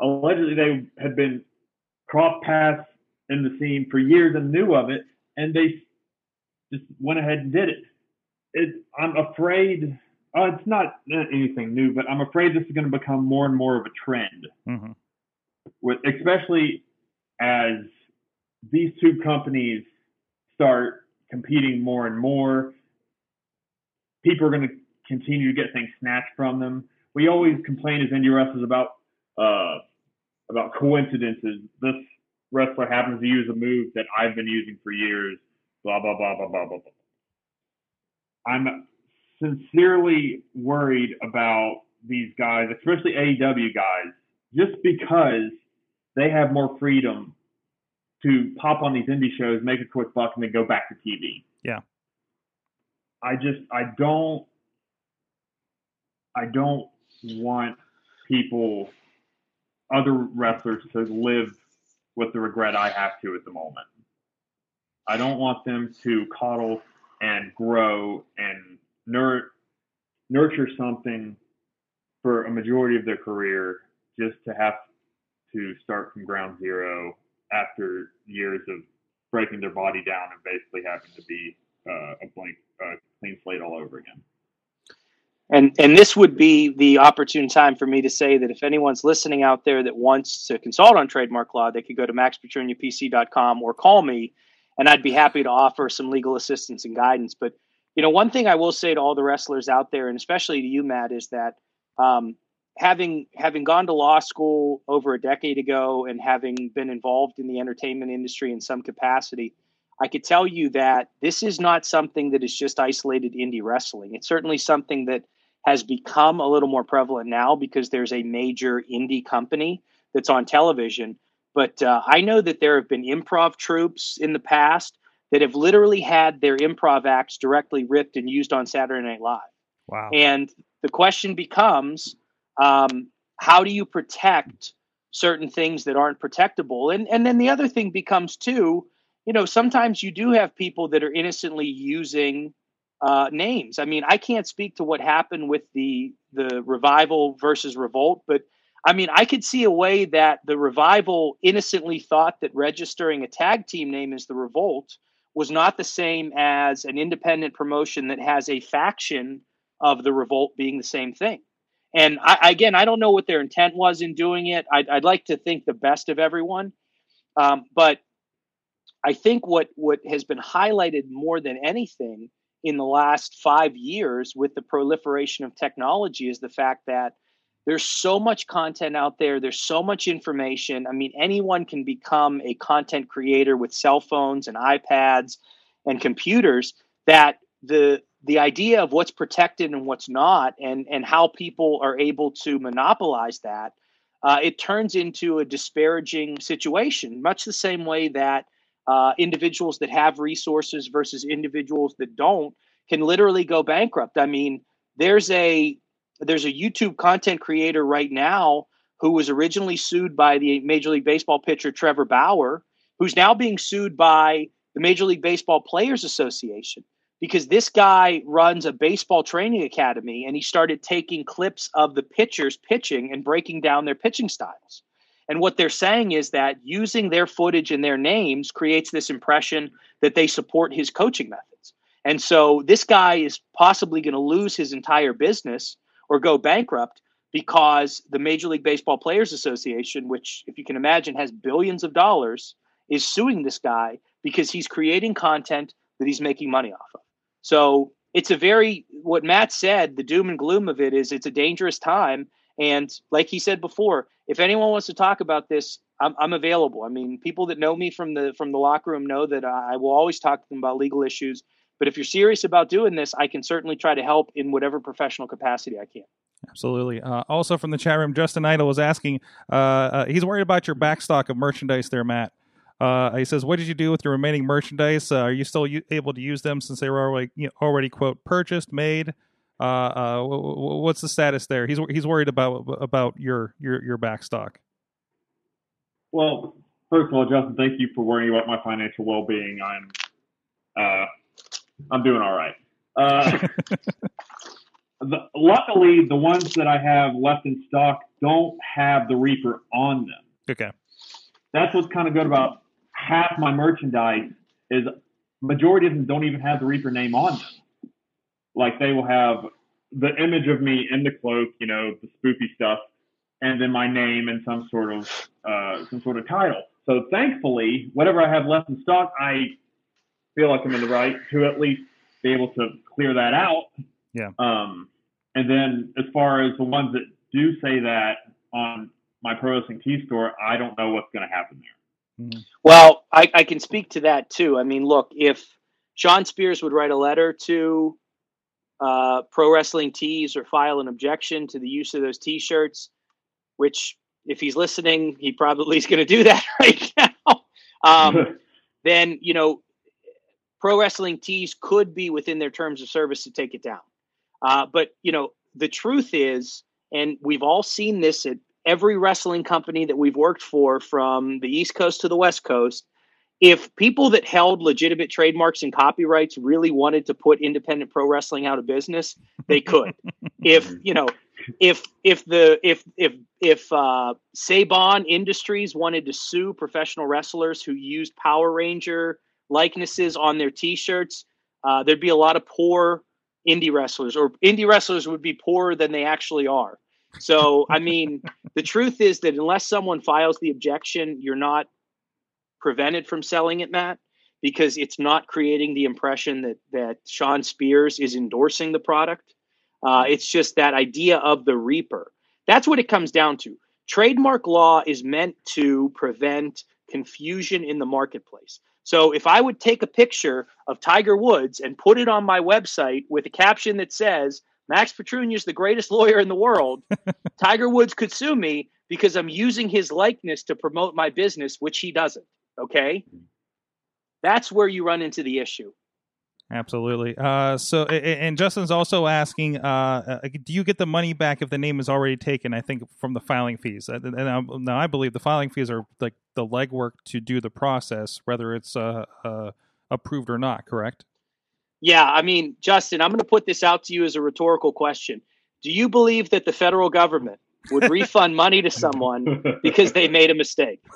Allegedly, they had been cross paths in the scene for years and knew of it, and they just went ahead and did it. it I'm afraid. Oh, it's not anything new, but I'm afraid this is going to become more and more of a trend. Mm-hmm. With especially as these two companies start competing more and more, people are going to continue to get things snatched from them. We always complain as indie wrestlers about uh, about coincidences. This wrestler happens to use a move that I've been using for years. Blah blah blah blah blah blah. blah. I'm sincerely worried about these guys, especially AEW guys, just because they have more freedom to pop on these indie shows, make a quick buck, and then go back to TV. Yeah. I just I don't I don't want people other wrestlers to live with the regret I have to at the moment. I don't want them to coddle and grow and nur- nurture something for a majority of their career just to have to start from ground zero after years of breaking their body down and basically having to be uh, a blank, uh, clean slate all over again. And and this would be the opportune time for me to say that if anyone's listening out there that wants to consult on trademark law, they could go to maxpetrunyapc.com or call me, and I'd be happy to offer some legal assistance and guidance. But you know, one thing I will say to all the wrestlers out there, and especially to you, Matt, is that um, having having gone to law school over a decade ago and having been involved in the entertainment industry in some capacity, I could tell you that this is not something that is just isolated indie wrestling. It's certainly something that has become a little more prevalent now because there's a major indie company that's on television. But uh, I know that there have been improv troupes in the past that have literally had their improv acts directly ripped and used on Saturday Night Live. Wow. And the question becomes um, how do you protect certain things that aren't protectable? And, and then the other thing becomes, too, you know, sometimes you do have people that are innocently using uh, names. I mean, I can't speak to what happened with the the revival versus revolt, but I mean, I could see a way that the revival innocently thought that registering a tag team name as the revolt was not the same as an independent promotion that has a faction of the revolt being the same thing. And I, again, I don't know what their intent was in doing it. I'd, I'd like to think the best of everyone, um, but I think what what has been highlighted more than anything in the last five years with the proliferation of technology is the fact that there's so much content out there. There's so much information. I mean anyone can become a content creator with cell phones and ipads and computers that the the idea of what's protected and what's not and and how people are able to monopolize that uh, it turns into a disparaging situation much the same way that uh, individuals that have resources versus individuals that don't can literally go bankrupt. I mean, there's a there's a YouTube content creator right now who was originally sued by the Major League Baseball pitcher Trevor Bauer, who's now being sued by the Major League Baseball Players Association because this guy runs a baseball training academy and he started taking clips of the pitchers pitching and breaking down their pitching styles. And what they're saying is that using their footage and their names creates this impression that they support his coaching methods. And so this guy is possibly going to lose his entire business or go bankrupt because the Major League Baseball Players Association, which, if you can imagine, has billions of dollars, is suing this guy because he's creating content that he's making money off of. So it's a very, what Matt said, the doom and gloom of it is it's a dangerous time. And like he said before, if anyone wants to talk about this, I'm, I'm available. I mean, people that know me from the from the locker room know that I will always talk to them about legal issues. But if you're serious about doing this, I can certainly try to help in whatever professional capacity I can. Absolutely. Uh, also from the chat room, Justin Idol was asking. Uh, uh, he's worried about your backstock of merchandise there, Matt. Uh, he says, "What did you do with your remaining merchandise? Uh, are you still u- able to use them since they were already, you know, already quote purchased, made? Uh, w- w- what's the status there? He's he's worried about about your your your backstock." Well, first of all, Justin, thank you for worrying about my financial well-being. I'm, uh, I'm doing all right. Uh, the, luckily, the ones that I have left in stock don't have the Reaper on them. Okay. That's what's kind of good about half my merchandise is majority of them don't even have the Reaper name on them. Like they will have the image of me in the cloak, you know, the spoopy stuff, and then my name and some sort of uh, some sort of title. So thankfully, whatever I have left in stock, I feel like I'm in the right to at least be able to clear that out. Yeah. Um, and then as far as the ones that do say that on my Pro Wrestling T store, I don't know what's going to happen there. Mm-hmm. Well, I, I can speak to that too. I mean, look, if Shawn Spears would write a letter to uh, Pro Wrestling Tees or file an objection to the use of those T-shirts, which if he's listening, he probably is going to do that right now. Um, then you know, Pro Wrestling Tees could be within their terms of service to take it down. Uh, but you know, the truth is, and we've all seen this at every wrestling company that we've worked for, from the East Coast to the West Coast. If people that held legitimate trademarks and copyrights really wanted to put independent pro wrestling out of business, they could. if you know, if if the if if if uh, Saban Industries wanted to sue professional wrestlers who used Power Ranger likenesses on their T-shirts, uh, there'd be a lot of poor indie wrestlers, or indie wrestlers would be poorer than they actually are. So, I mean, the truth is that unless someone files the objection, you're not prevented from selling it, Matt, because it's not creating the impression that that Shawn Spears is endorsing the product. Uh, it's just that idea of the Reaper. That's what it comes down to. Trademark law is meant to prevent confusion in the marketplace. So if I would take a picture of Tiger Woods and put it on my website with a caption that says, Max Petrunya is the greatest lawyer in the world, Tiger Woods could sue me because I'm using his likeness to promote my business, which he doesn't. Okay. That's where you run into the issue. Absolutely. Uh, so, and Justin's also asking, uh, uh, do you get the money back if the name is already taken? I think from the filing fees. And now I believe the filing fees are like the legwork to do the process, whether it's uh, uh, approved or not. Correct? Yeah. I mean, Justin, I'm going to put this out to you as a rhetorical question. Do you believe that the federal government would refund money to someone because they made a mistake?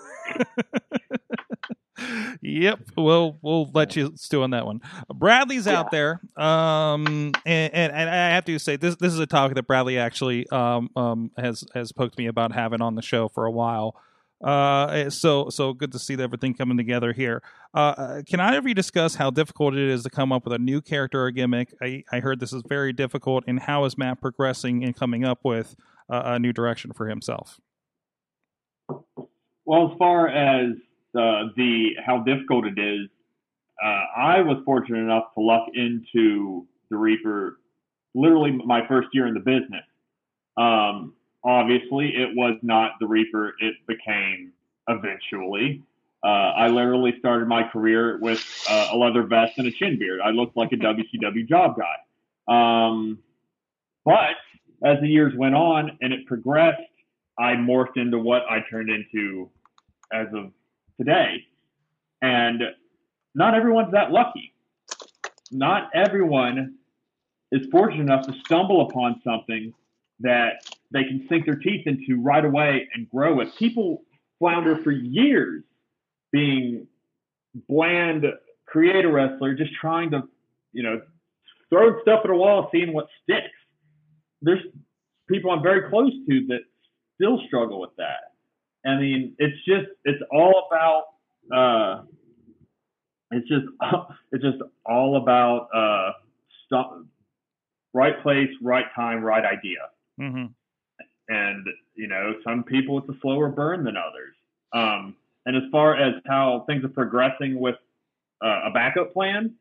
yep, we'll we'll let you stew on that one. Bradley's yeah. out there, um, and, and, and I have to say this this is a topic that Bradley actually um, um, has has poked me about having on the show for a while. Uh, so so good to see everything coming together here. Uh, uh, can I you discuss how difficult it is to come up with a new character or gimmick? I, I heard this is very difficult, and how is Matt progressing and coming up with a new direction for himself? Well, as far as uh, the how difficult it is, uh, I was fortunate enough to luck into the Reaper literally my first year in the business. Um, obviously, it was not the Reaper it became eventually. Uh, I literally started my career with uh, a leather vest and a chin beard. I looked like a WCW job guy. Um, but as the years went on and it progressed, I morphed into what I turned into as of today. And not everyone's that lucky. Not everyone is fortunate enough to stumble upon something that they can sink their teeth into right away and grow it. People flounder for years being bland creator wrestler, just trying to, you know, throw stuff at a wall, seeing what sticks. There's people I'm very close to that still struggle with that. I mean, it's just it's all about uh, it's just it's just all about uh, stop, right place, right time, right idea. Mm-hmm. And you know, some people it's a slower burn than others. Um, and as far as how things are progressing with uh, a backup plan,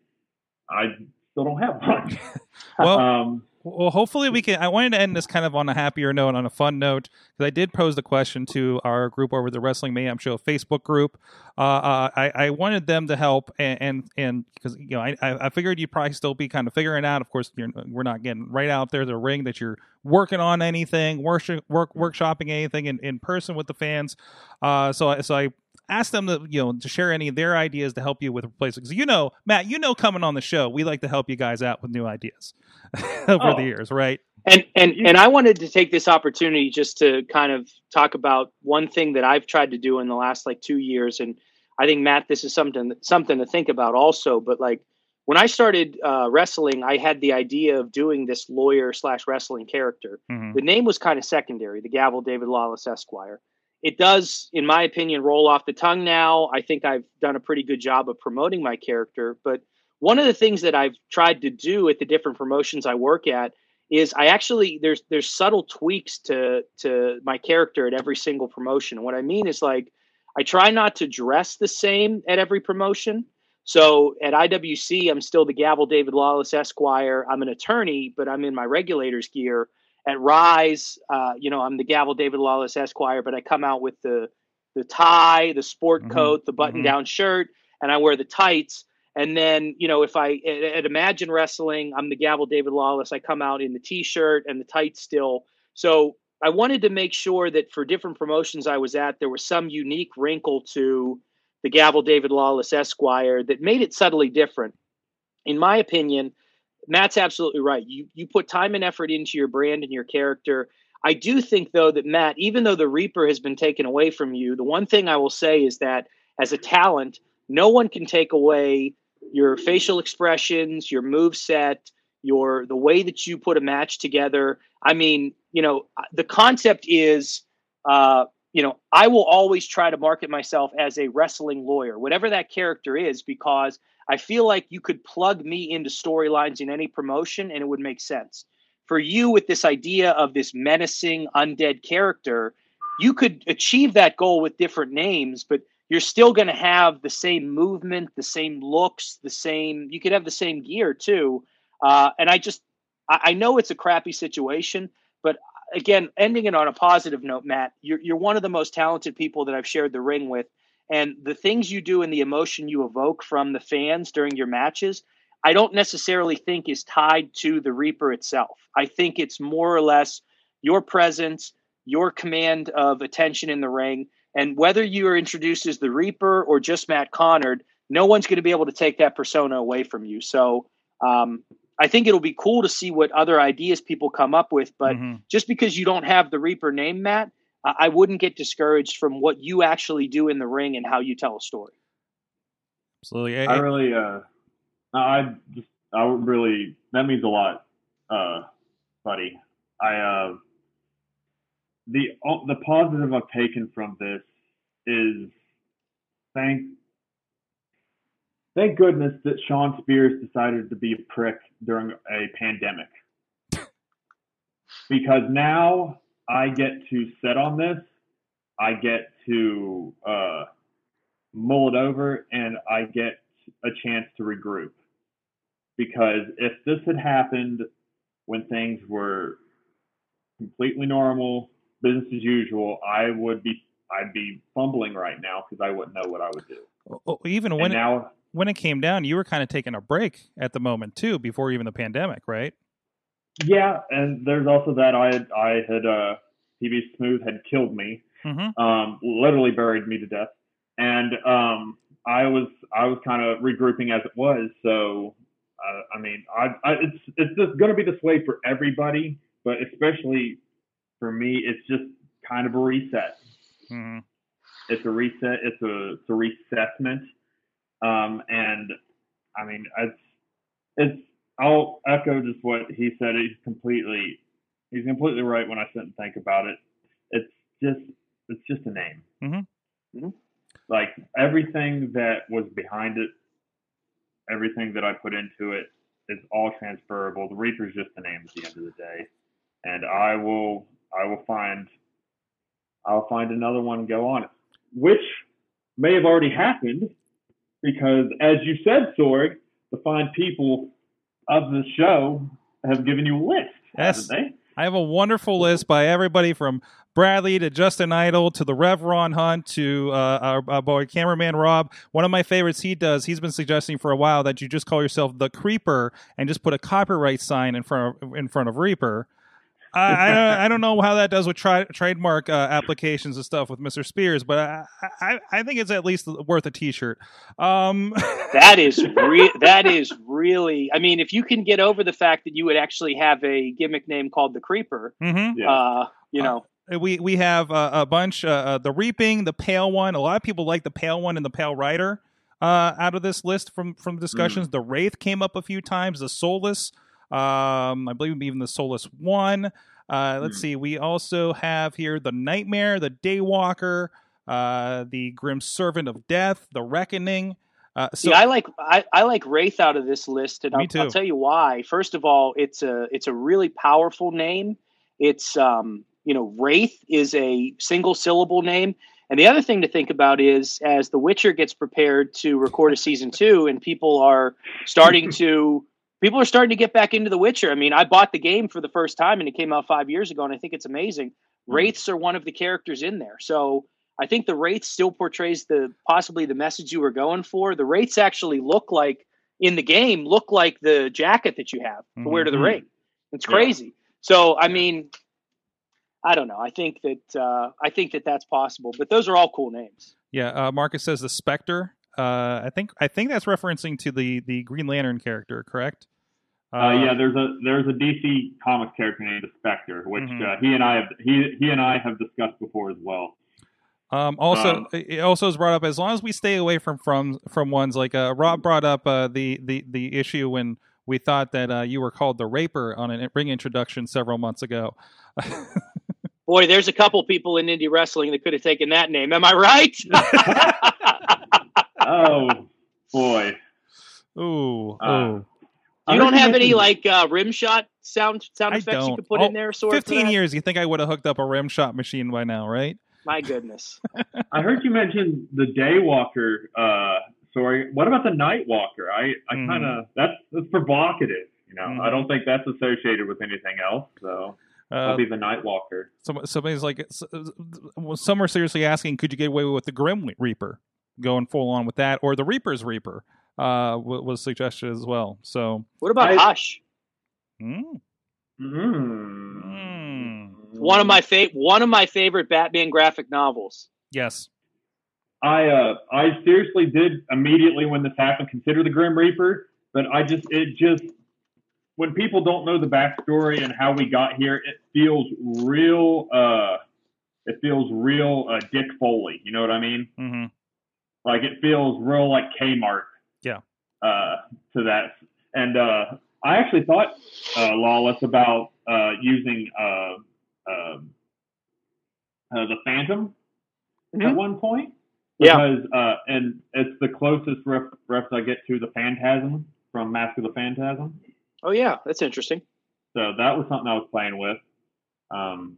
I still don't have one. well, um, well, hopefully we can. I wanted to end this kind of on a happier note, on a fun note, because I did pose the question to our group over the Wrestling Mayhem Show Facebook group. uh, uh, I, I wanted them to help, and and because you know I I figured you'd probably still be kind of figuring out. Of course, you're, we're not getting right out there the ring that you're working on anything, work work workshopping anything in, in person with the fans. Uh, so so I ask them to you know to share any of their ideas to help you with replacement. Because you know, Matt, you know, coming on the show, we like to help you guys out with new ideas over Oh. the years, right? And and and I wanted to take this opportunity just to kind of talk about one thing that I've tried to do in the last like two years, and I think Matt, this is something something to think about also. But like when I started uh, wrestling, I had the idea of doing this lawyer slash wrestling character. Mhm. The name was kind of secondary, the Gavel David Lawless Esquire. It does, in my opinion, roll off the tongue now. I think I've done a pretty good job of promoting my character. But one of the things that I've tried to do at the different promotions I work at is I actually there's there's subtle tweaks to to my character at every single promotion. What I mean is like I try not to dress the same at every promotion. So at IWC, I'm still the Gavel David Lawless Esquire. I'm an attorney, but I'm in my regulators gear. At Rise, uh, you know, I'm the Gavel David Lawless Esquire, but I come out with the the tie, the sport Mhm. coat, the button down shirt, and I wear the tights. And then, you know, if I at, at Imagine Wrestling, I'm the Gavel David Lawless. I come out in the t-shirt and the tights still. So I wanted to make sure that for different promotions I was at, there was some unique wrinkle to the Gavel David Lawless Esquire that made it subtly different. In my opinion, Matt's absolutely right. You you put time and effort into your brand and your character. I do think though that Matt, even though the Reaper has been taken away from you, the one thing I will say is that as a talent, no one can take away your facial expressions, your move set, your the way that you put a match together. I mean, you know, the concept is uh, you know, I will always try to market myself as a wrestling lawyer, whatever that character is, because I feel like you could plug me into storylines in any promotion and it would make sense. For you, with this idea of this menacing undead character, you could achieve that goal with different names, but you're still going to have the same movement, the same looks, the same. You could have the same gear too. Uh, and I just, I, I know it's a crappy situation, but again, ending it on a positive note, Matt, you're you're one of the most talented people that I've shared the ring with, and the things you do and the emotion you evoke from the fans during your matches, I don't necessarily think is tied to the Reaper itself. I think it's more or less your presence, your command of attention in the ring, and whether you are introduced as the Reaper or just Matt Conard, no one's going to be able to take that persona away from you. So. Um, I think it'll be cool to see what other ideas people come up with, but Mhm. just because you don't have the Reaper name, Matt, I I wouldn't get discouraged from what you actually do in the ring and how you tell a story. absolutely. I really, uh, I just, I really, that means a lot, uh, buddy. I, uh, the, the positive I've taken from this is thank, thank goodness that Shawn Spears decided to be a prick during a pandemic. Because now I get to sit on this, I get to, uh, mull it over and I get a chance to regroup. Because if this had happened when things were completely normal, business as usual, I would be I'd be fumbling right now because I wouldn't know what I would do. Oh, even when and now, when it came down, you were kind of taking a break at the moment too, before even the pandemic, right? yeah, and there's also that I had I had uh, TV Smooth had killed me, Mm-hmm. um, literally buried me to death, and um, I was I was kind of regrouping as it was. So uh, I mean, I, I it's it's just going to be this way for everybody, but especially for me, it's just kind of a reset. hmm It's a reset. It's a it's a reassessment, um, and I mean, it's it's. I'll echo just what he said. He's completely he's completely right when I sit and think about it. It's just it's just a name. Mhm. Mhm. Like everything that was behind it, everything that I put into it is all transferable. The Reaper's just a name at the end of the day, and I will I will find I'll find another one and go on it, which may have already happened because, as you said, Sorg, the fine people of the show have given you a list, Yes. I have a wonderful list by everybody from Bradley to Justin Idol to the Rev Ron Hunt to uh, our, our boy cameraman Rob. One of my favorites he does, he's been suggesting for a while that you just call yourself the Creeper and just put a copyright sign in front of, in front of Reaper. I, I, don't, I don't know how that does with tri- trademark uh, applications and stuff with Mr. Spears, but I, I, I think it's at least worth a T-shirt. Um, that is re- that is really. I mean, if you can get over the fact that you would actually have a gimmick name called the Creeper, mm-hmm. Yeah. uh, you know, we we have uh, a bunch uh, uh, the reaping the pale one a lot of people like the pale one and the pale rider uh, out of this list from from discussions the wraith came up a few times the soulless um, i believe even the soulless one uh, let's Hmm. see we also have here the nightmare the daywalker uh, the grim servant of death the reckoning uh, so See, I like I, I like Wraith out of this list, and I'll. I'll tell you why. First of all, it's a it's a really powerful name. It's um you know Wraith is a single syllable name, and the other thing to think about is as The Witcher gets prepared to record a season two, and people are starting to people are starting to get back into The Witcher. I mean, I bought the game for the first time, and it came out five years ago, and I think it's amazing. Wraiths are one of the characters in there, so. I think the Wraith still portrays the possibly the message you were going for. The Wraiths actually look like in the game look like the jacket that you have to wear to the Mhm. ring. It's Yeah. crazy. So I mean, I don't know. I think that uh, I think that that's possible. But those are all cool names. yeah uh, marcus says the specter uh, i think i think that's referencing to the the green lantern character correct Uh, yeah, there's a there's a DC Comics character named the Spectre, which Mhm. uh, he and I have he he and I have discussed before as well. Um, also, Um, it also is brought up as long as we stay away from from from ones like uh, Rob brought up uh, the the the issue when we thought that uh, you were called the Raper on a ring introduction several months ago. Boy, there's a couple people in indie wrestling that could have taken that name. Am I right? Oh boy, Ooh, Uh, ooh. I you don't have any like uh, rim shot sound sound I effects you don't. could put Oh, in there? Sort Fifteen years. You think I would have hooked up a rim shot machine by now, right? My goodness. I heard you mention the Daywalker. Uh, sorry, what about the Nightwalker? I I Mhm. kind of that's that's provocative. You know, Mhm. I don't think that's associated with anything else. So I'll Uh, be the Nightwalker. some, somebody's like, s- some are seriously asking, could you get away with the Grim Reaper going full on with that, or the Reaper's Reaper? Uh, wa- was suggested as well. So, What about I- Hush? mm, Mm. Mm. One of my fa- one of my favorite Batman graphic novels. yes, I uh I seriously did immediately when this happened consider the Grim Reaper, but I just it just when people don't know the backstory and how we got here, it feels real uh it feels real uh, Dick Foley. You know what I mean? hmm Like it feels real like Kmart. Yeah. Uh, to that, and uh, I actually thought uh, lawless about uh, using uh, uh, the Phantom at Mhm. one point. Yeah. Because uh, and it's the closest ref, reference I get to the Phantasm from Mask of the Phantasm. Oh yeah, that's interesting. So that was something I was playing with. Um,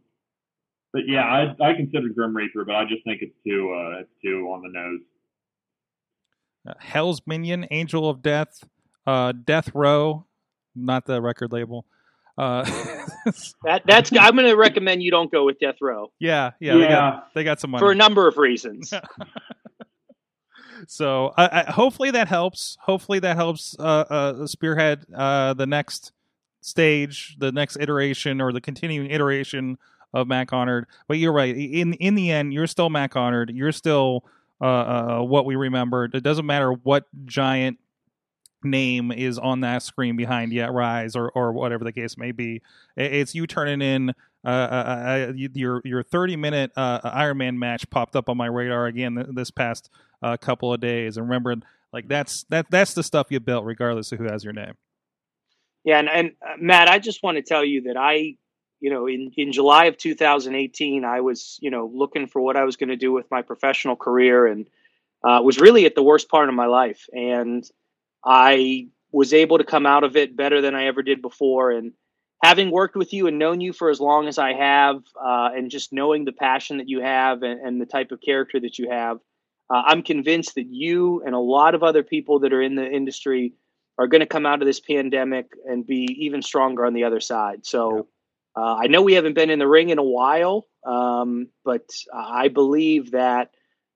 but yeah, I I consider Grim Reaper, but I just think it's too uh, it's too on the nose. Uh, Hell's Minion, Angel of Death, uh, Death Row, not the record label. Uh, That that's I'm going to recommend you don't go with Death Row yeah, yeah, They, got, they got some money. for a number of reasons. so I, I, hopefully that helps. Hopefully that helps uh, uh, spearhead uh, the next stage, the next iteration, or the continuing iteration of Matt Conard. But you're right. In in the end, you're still Matt Conard. You're still uh, uh, what we remembered. It doesn't matter what giant name is on that screen behind Yet Rise or or whatever the case may be. It's you turning in uh, uh, uh, your your 30 minute uh, Iron Man match popped up on my radar again this past uh, couple of days, and remember, like that's that that's the stuff you built, regardless of who has your name. Yeah, and, and uh, Matt, I just want to tell you that I, you know, in in July of 2018, I was, you know, looking for what I was going to do with my professional career, and uh, was really at the worst part of my life, and I was able to come out of it better than I ever did before, and having worked with you and known you for as long as I have, uh, and just knowing the passion that you have and, and the type of character that you have, uh, I'm convinced that you and a lot of other people that are in the industry are going to come out of this pandemic and be even stronger on the other side. So, Uh, I know we haven't been in the ring in a while, um, but I believe that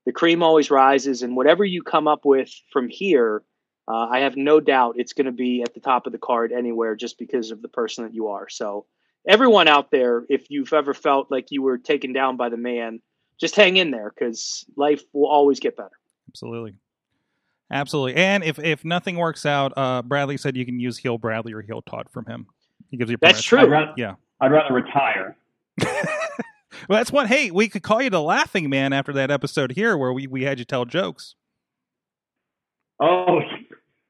the cream always rises, and whatever you come up with from here, uh, I have no doubt it's going to be at the top of the card anywhere just because of the person that you are. So, everyone out there, if you've ever felt like you were taken down by the man, just hang in there because life will always get better. Absolutely. Absolutely. And if, if nothing works out, uh, Bradley said you can use heel Bradley or heel Todd from him. He gives you That's true. I'd rather, Yeah. I'd rather retire. Well, that's what. Hey, we could call you the laughing man after that episode here where we, we had you tell jokes. Oh,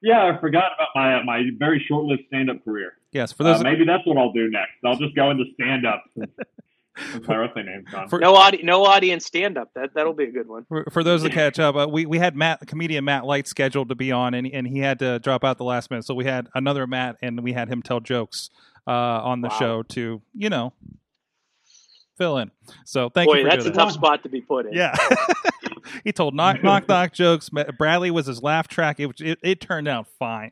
yeah, I forgot about my uh, my very short-lived stand-up career. Yes, for those Uh, maybe that's what I'll do next. I'll just go into stand-up. since- since my wrestling name's. For- No audi- no audience stand up. That that'll be a good one. for, for those that catch up, uh, we we had Matt, comedian Matt Light, scheduled to be on, and and he had to drop out the last minute. So we had another Matt, and we had him tell jokes uh, on the Wow. show to you know fill in. So thank you Boy, for that's a that. tough spot to be put in. Yeah. he told knock knock knock jokes. Bradley was his laugh track. It, it, it turned out fine.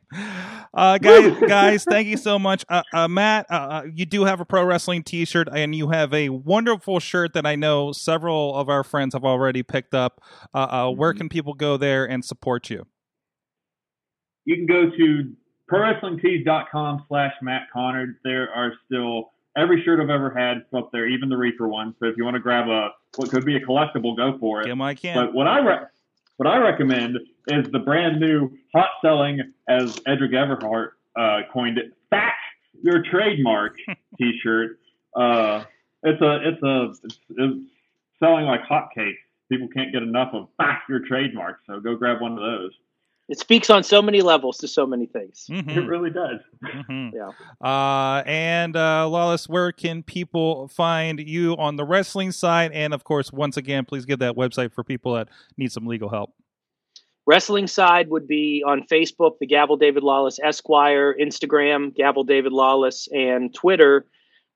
Uh, guys, guys, thank you so much. Uh, uh, Matt, uh, uh, you do have a pro wrestling t shirt, and you have a wonderful shirt that I know several of our friends have already picked up. Uh, uh, where can people go there and support you? you can go to prowrestlingtees.com slash Matt Conard. There are still every shirt I've ever had up there, even the Reaper one. So if you want to grab a what could be a collectible, go for it. Kim, I can. But what I re- what I recommend is the brand new hot selling, as Edric Everhart uh, coined it, "Fact Your Trademark" T-shirt. Uh, it's a it's a it's, it's selling like hotcakes. People can't get enough of "Fact Your Trademark," so go grab one of those. It speaks on so many levels to so many things. Mhm, It really does. mhm. Yeah. Uh, and uh, Lawless, where can people find you on the wrestling side? And of course, once again, please give that website for people that need some legal help. Wrestling side would be on Facebook, the Gavel David Lawless Esquire, Instagram, Gavel David Lawless, and Twitter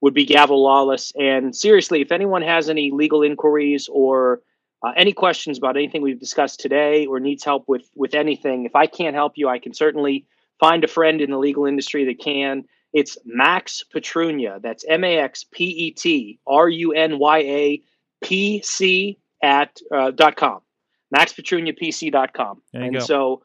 would be Gavel Lawless. And seriously, if anyone has any legal inquiries or uh, any questions about anything we've discussed today or needs help with with anything, if I can't help you, I can certainly find a friend in the legal industry that can. It's Max Petrunya. That's M A X P E T R U N Y A P C at uh, dot com. MaxPetrunyaPC.com. There you and go. so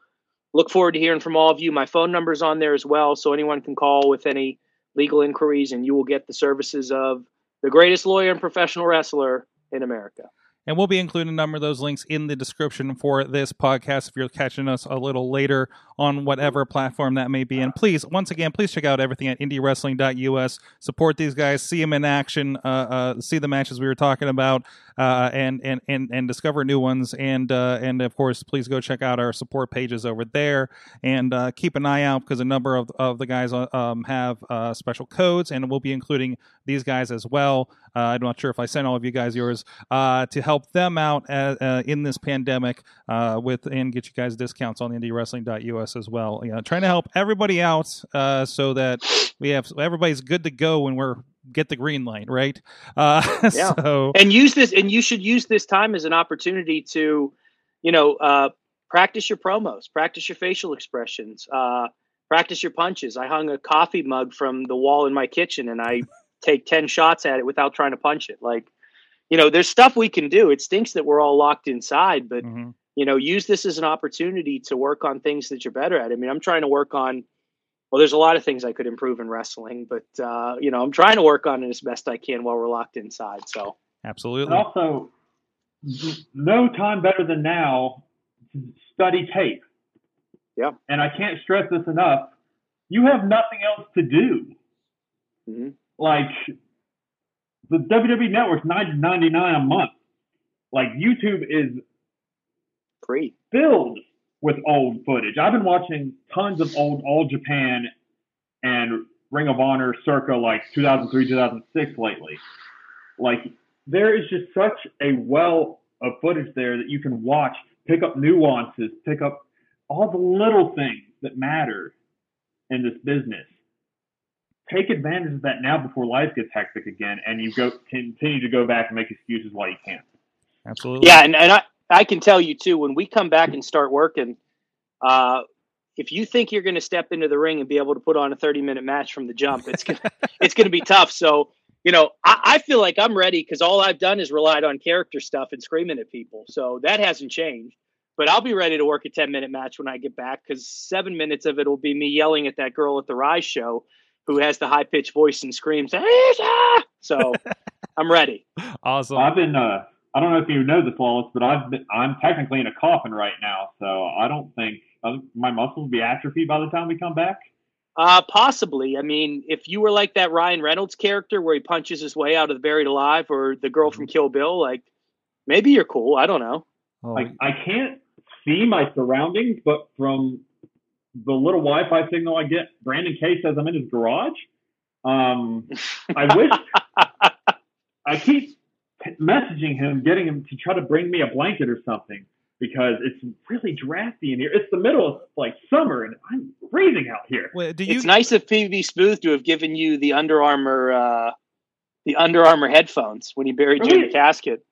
look forward to hearing from all of you. My phone number is on there as well, so anyone can call with any legal inquiries, and you will get the services of the greatest lawyer and professional wrestler in America. And we'll be including a number of those links in the description for this podcast if you're catching us a little later on whatever platform that may be. And please, once again, please check out everything at indywrestling.us. Support these guys, see them in action, uh, uh, see the matches we were talking about, uh, and, and, and, and discover new ones. And, uh, and of course, please go check out our support pages over there and uh, keep an eye out because a number of, of the guys uh, um, have uh, special codes, and we'll be including these guys as well. Uh, I'm not sure if I sent all of you guys yours to help them out uh, in this pandemic with and get you guys discounts on indywrestling.us as well. You know, trying to help everybody out so that we have everybody's good to go when we're get the green light, right? Uh, Yeah. So and use this and you should use this time as an opportunity to you know uh, practice your promos practice your facial expressions uh, practice your punches i hung a coffee mug from the wall in my kitchen and i take 10 shots at it without trying to punch it like you know there's stuff we can do it stinks that we're all locked inside but mhm. you know use this as an opportunity to work on things that you're better at i mean i'm trying to work on well there's a lot of things i could improve in wrestling but uh, you know i'm trying to work on it as best i can while we're locked inside so And absolutely. also, no time better than now to study tape. Yeah. And I can't stress this enough. You have nothing else to do. mhm. Like the WWE Network's nine ninety nine a month. Like YouTube is free filled with old footage. I've been watching tons of old All Japan and Ring of Honor circa like 2003, 2006 lately. Like there is just such a well of footage there that you can watch, pick up nuances, pick up all the little things that matter in this business. Take advantage of that now before life gets hectic again, and you go continue to go back and make excuses while you can't. Absolutely. Yeah, and, and I, I can tell you too, when we come back and start working, uh, if you think you're going to step into the ring and be able to put on a 30 minute match from the jump, it's gonna, it's going to be tough. So you know, I, I feel like I'm ready because all I've done is relied on character stuff and screaming at people. So that hasn't changed. But I'll be ready to work a 10 minute match when I get back because seven minutes of it will be me yelling at that girl at the Rise show who has the high pitched voice and screams, Asia! So I'm ready. Awesome. I've been. Uh, I don't know if you know this, Wallace, but I've been, I'm technically in a coffin right now, so I don't think uh, my muscles will be atrophied by the time we come back. Uh, possibly. I mean, if you were like that Ryan Reynolds character where he punches his way out of the buried alive, or the girl from Kill Bill, like maybe you're cool. I don't know. Oh, Like I can't see my surroundings, but from the little Wi-Fi signal I get, Brandon K says I'm in his garage. Um, I wish I keep messaging him, getting him to try to bring me a blanket or something because it's really drafty in here. It's the middle of like summer and I'm freezing out here. wait, do you? it's nice of PV Smooth to have given you the Under Armour, uh, the Under Armour headphones when he buried you in the casket.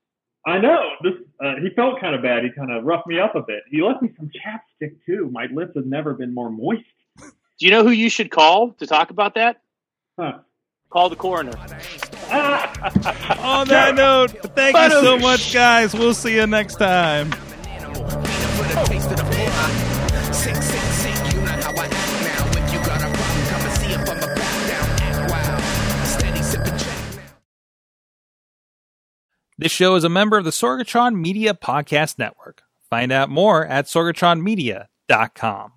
I know this. Uh, he felt kind of bad. He kind of roughed me up a bit. He left me some chapstick too. My lips have never been more moist. Do you know who you should call to talk about that? Huh. Call the coroner. On that note, thank you so much, guys. We'll see you next time. This show is a member of the Sorgatron Media Podcast Network. Find out more at sorgatronmedia.com.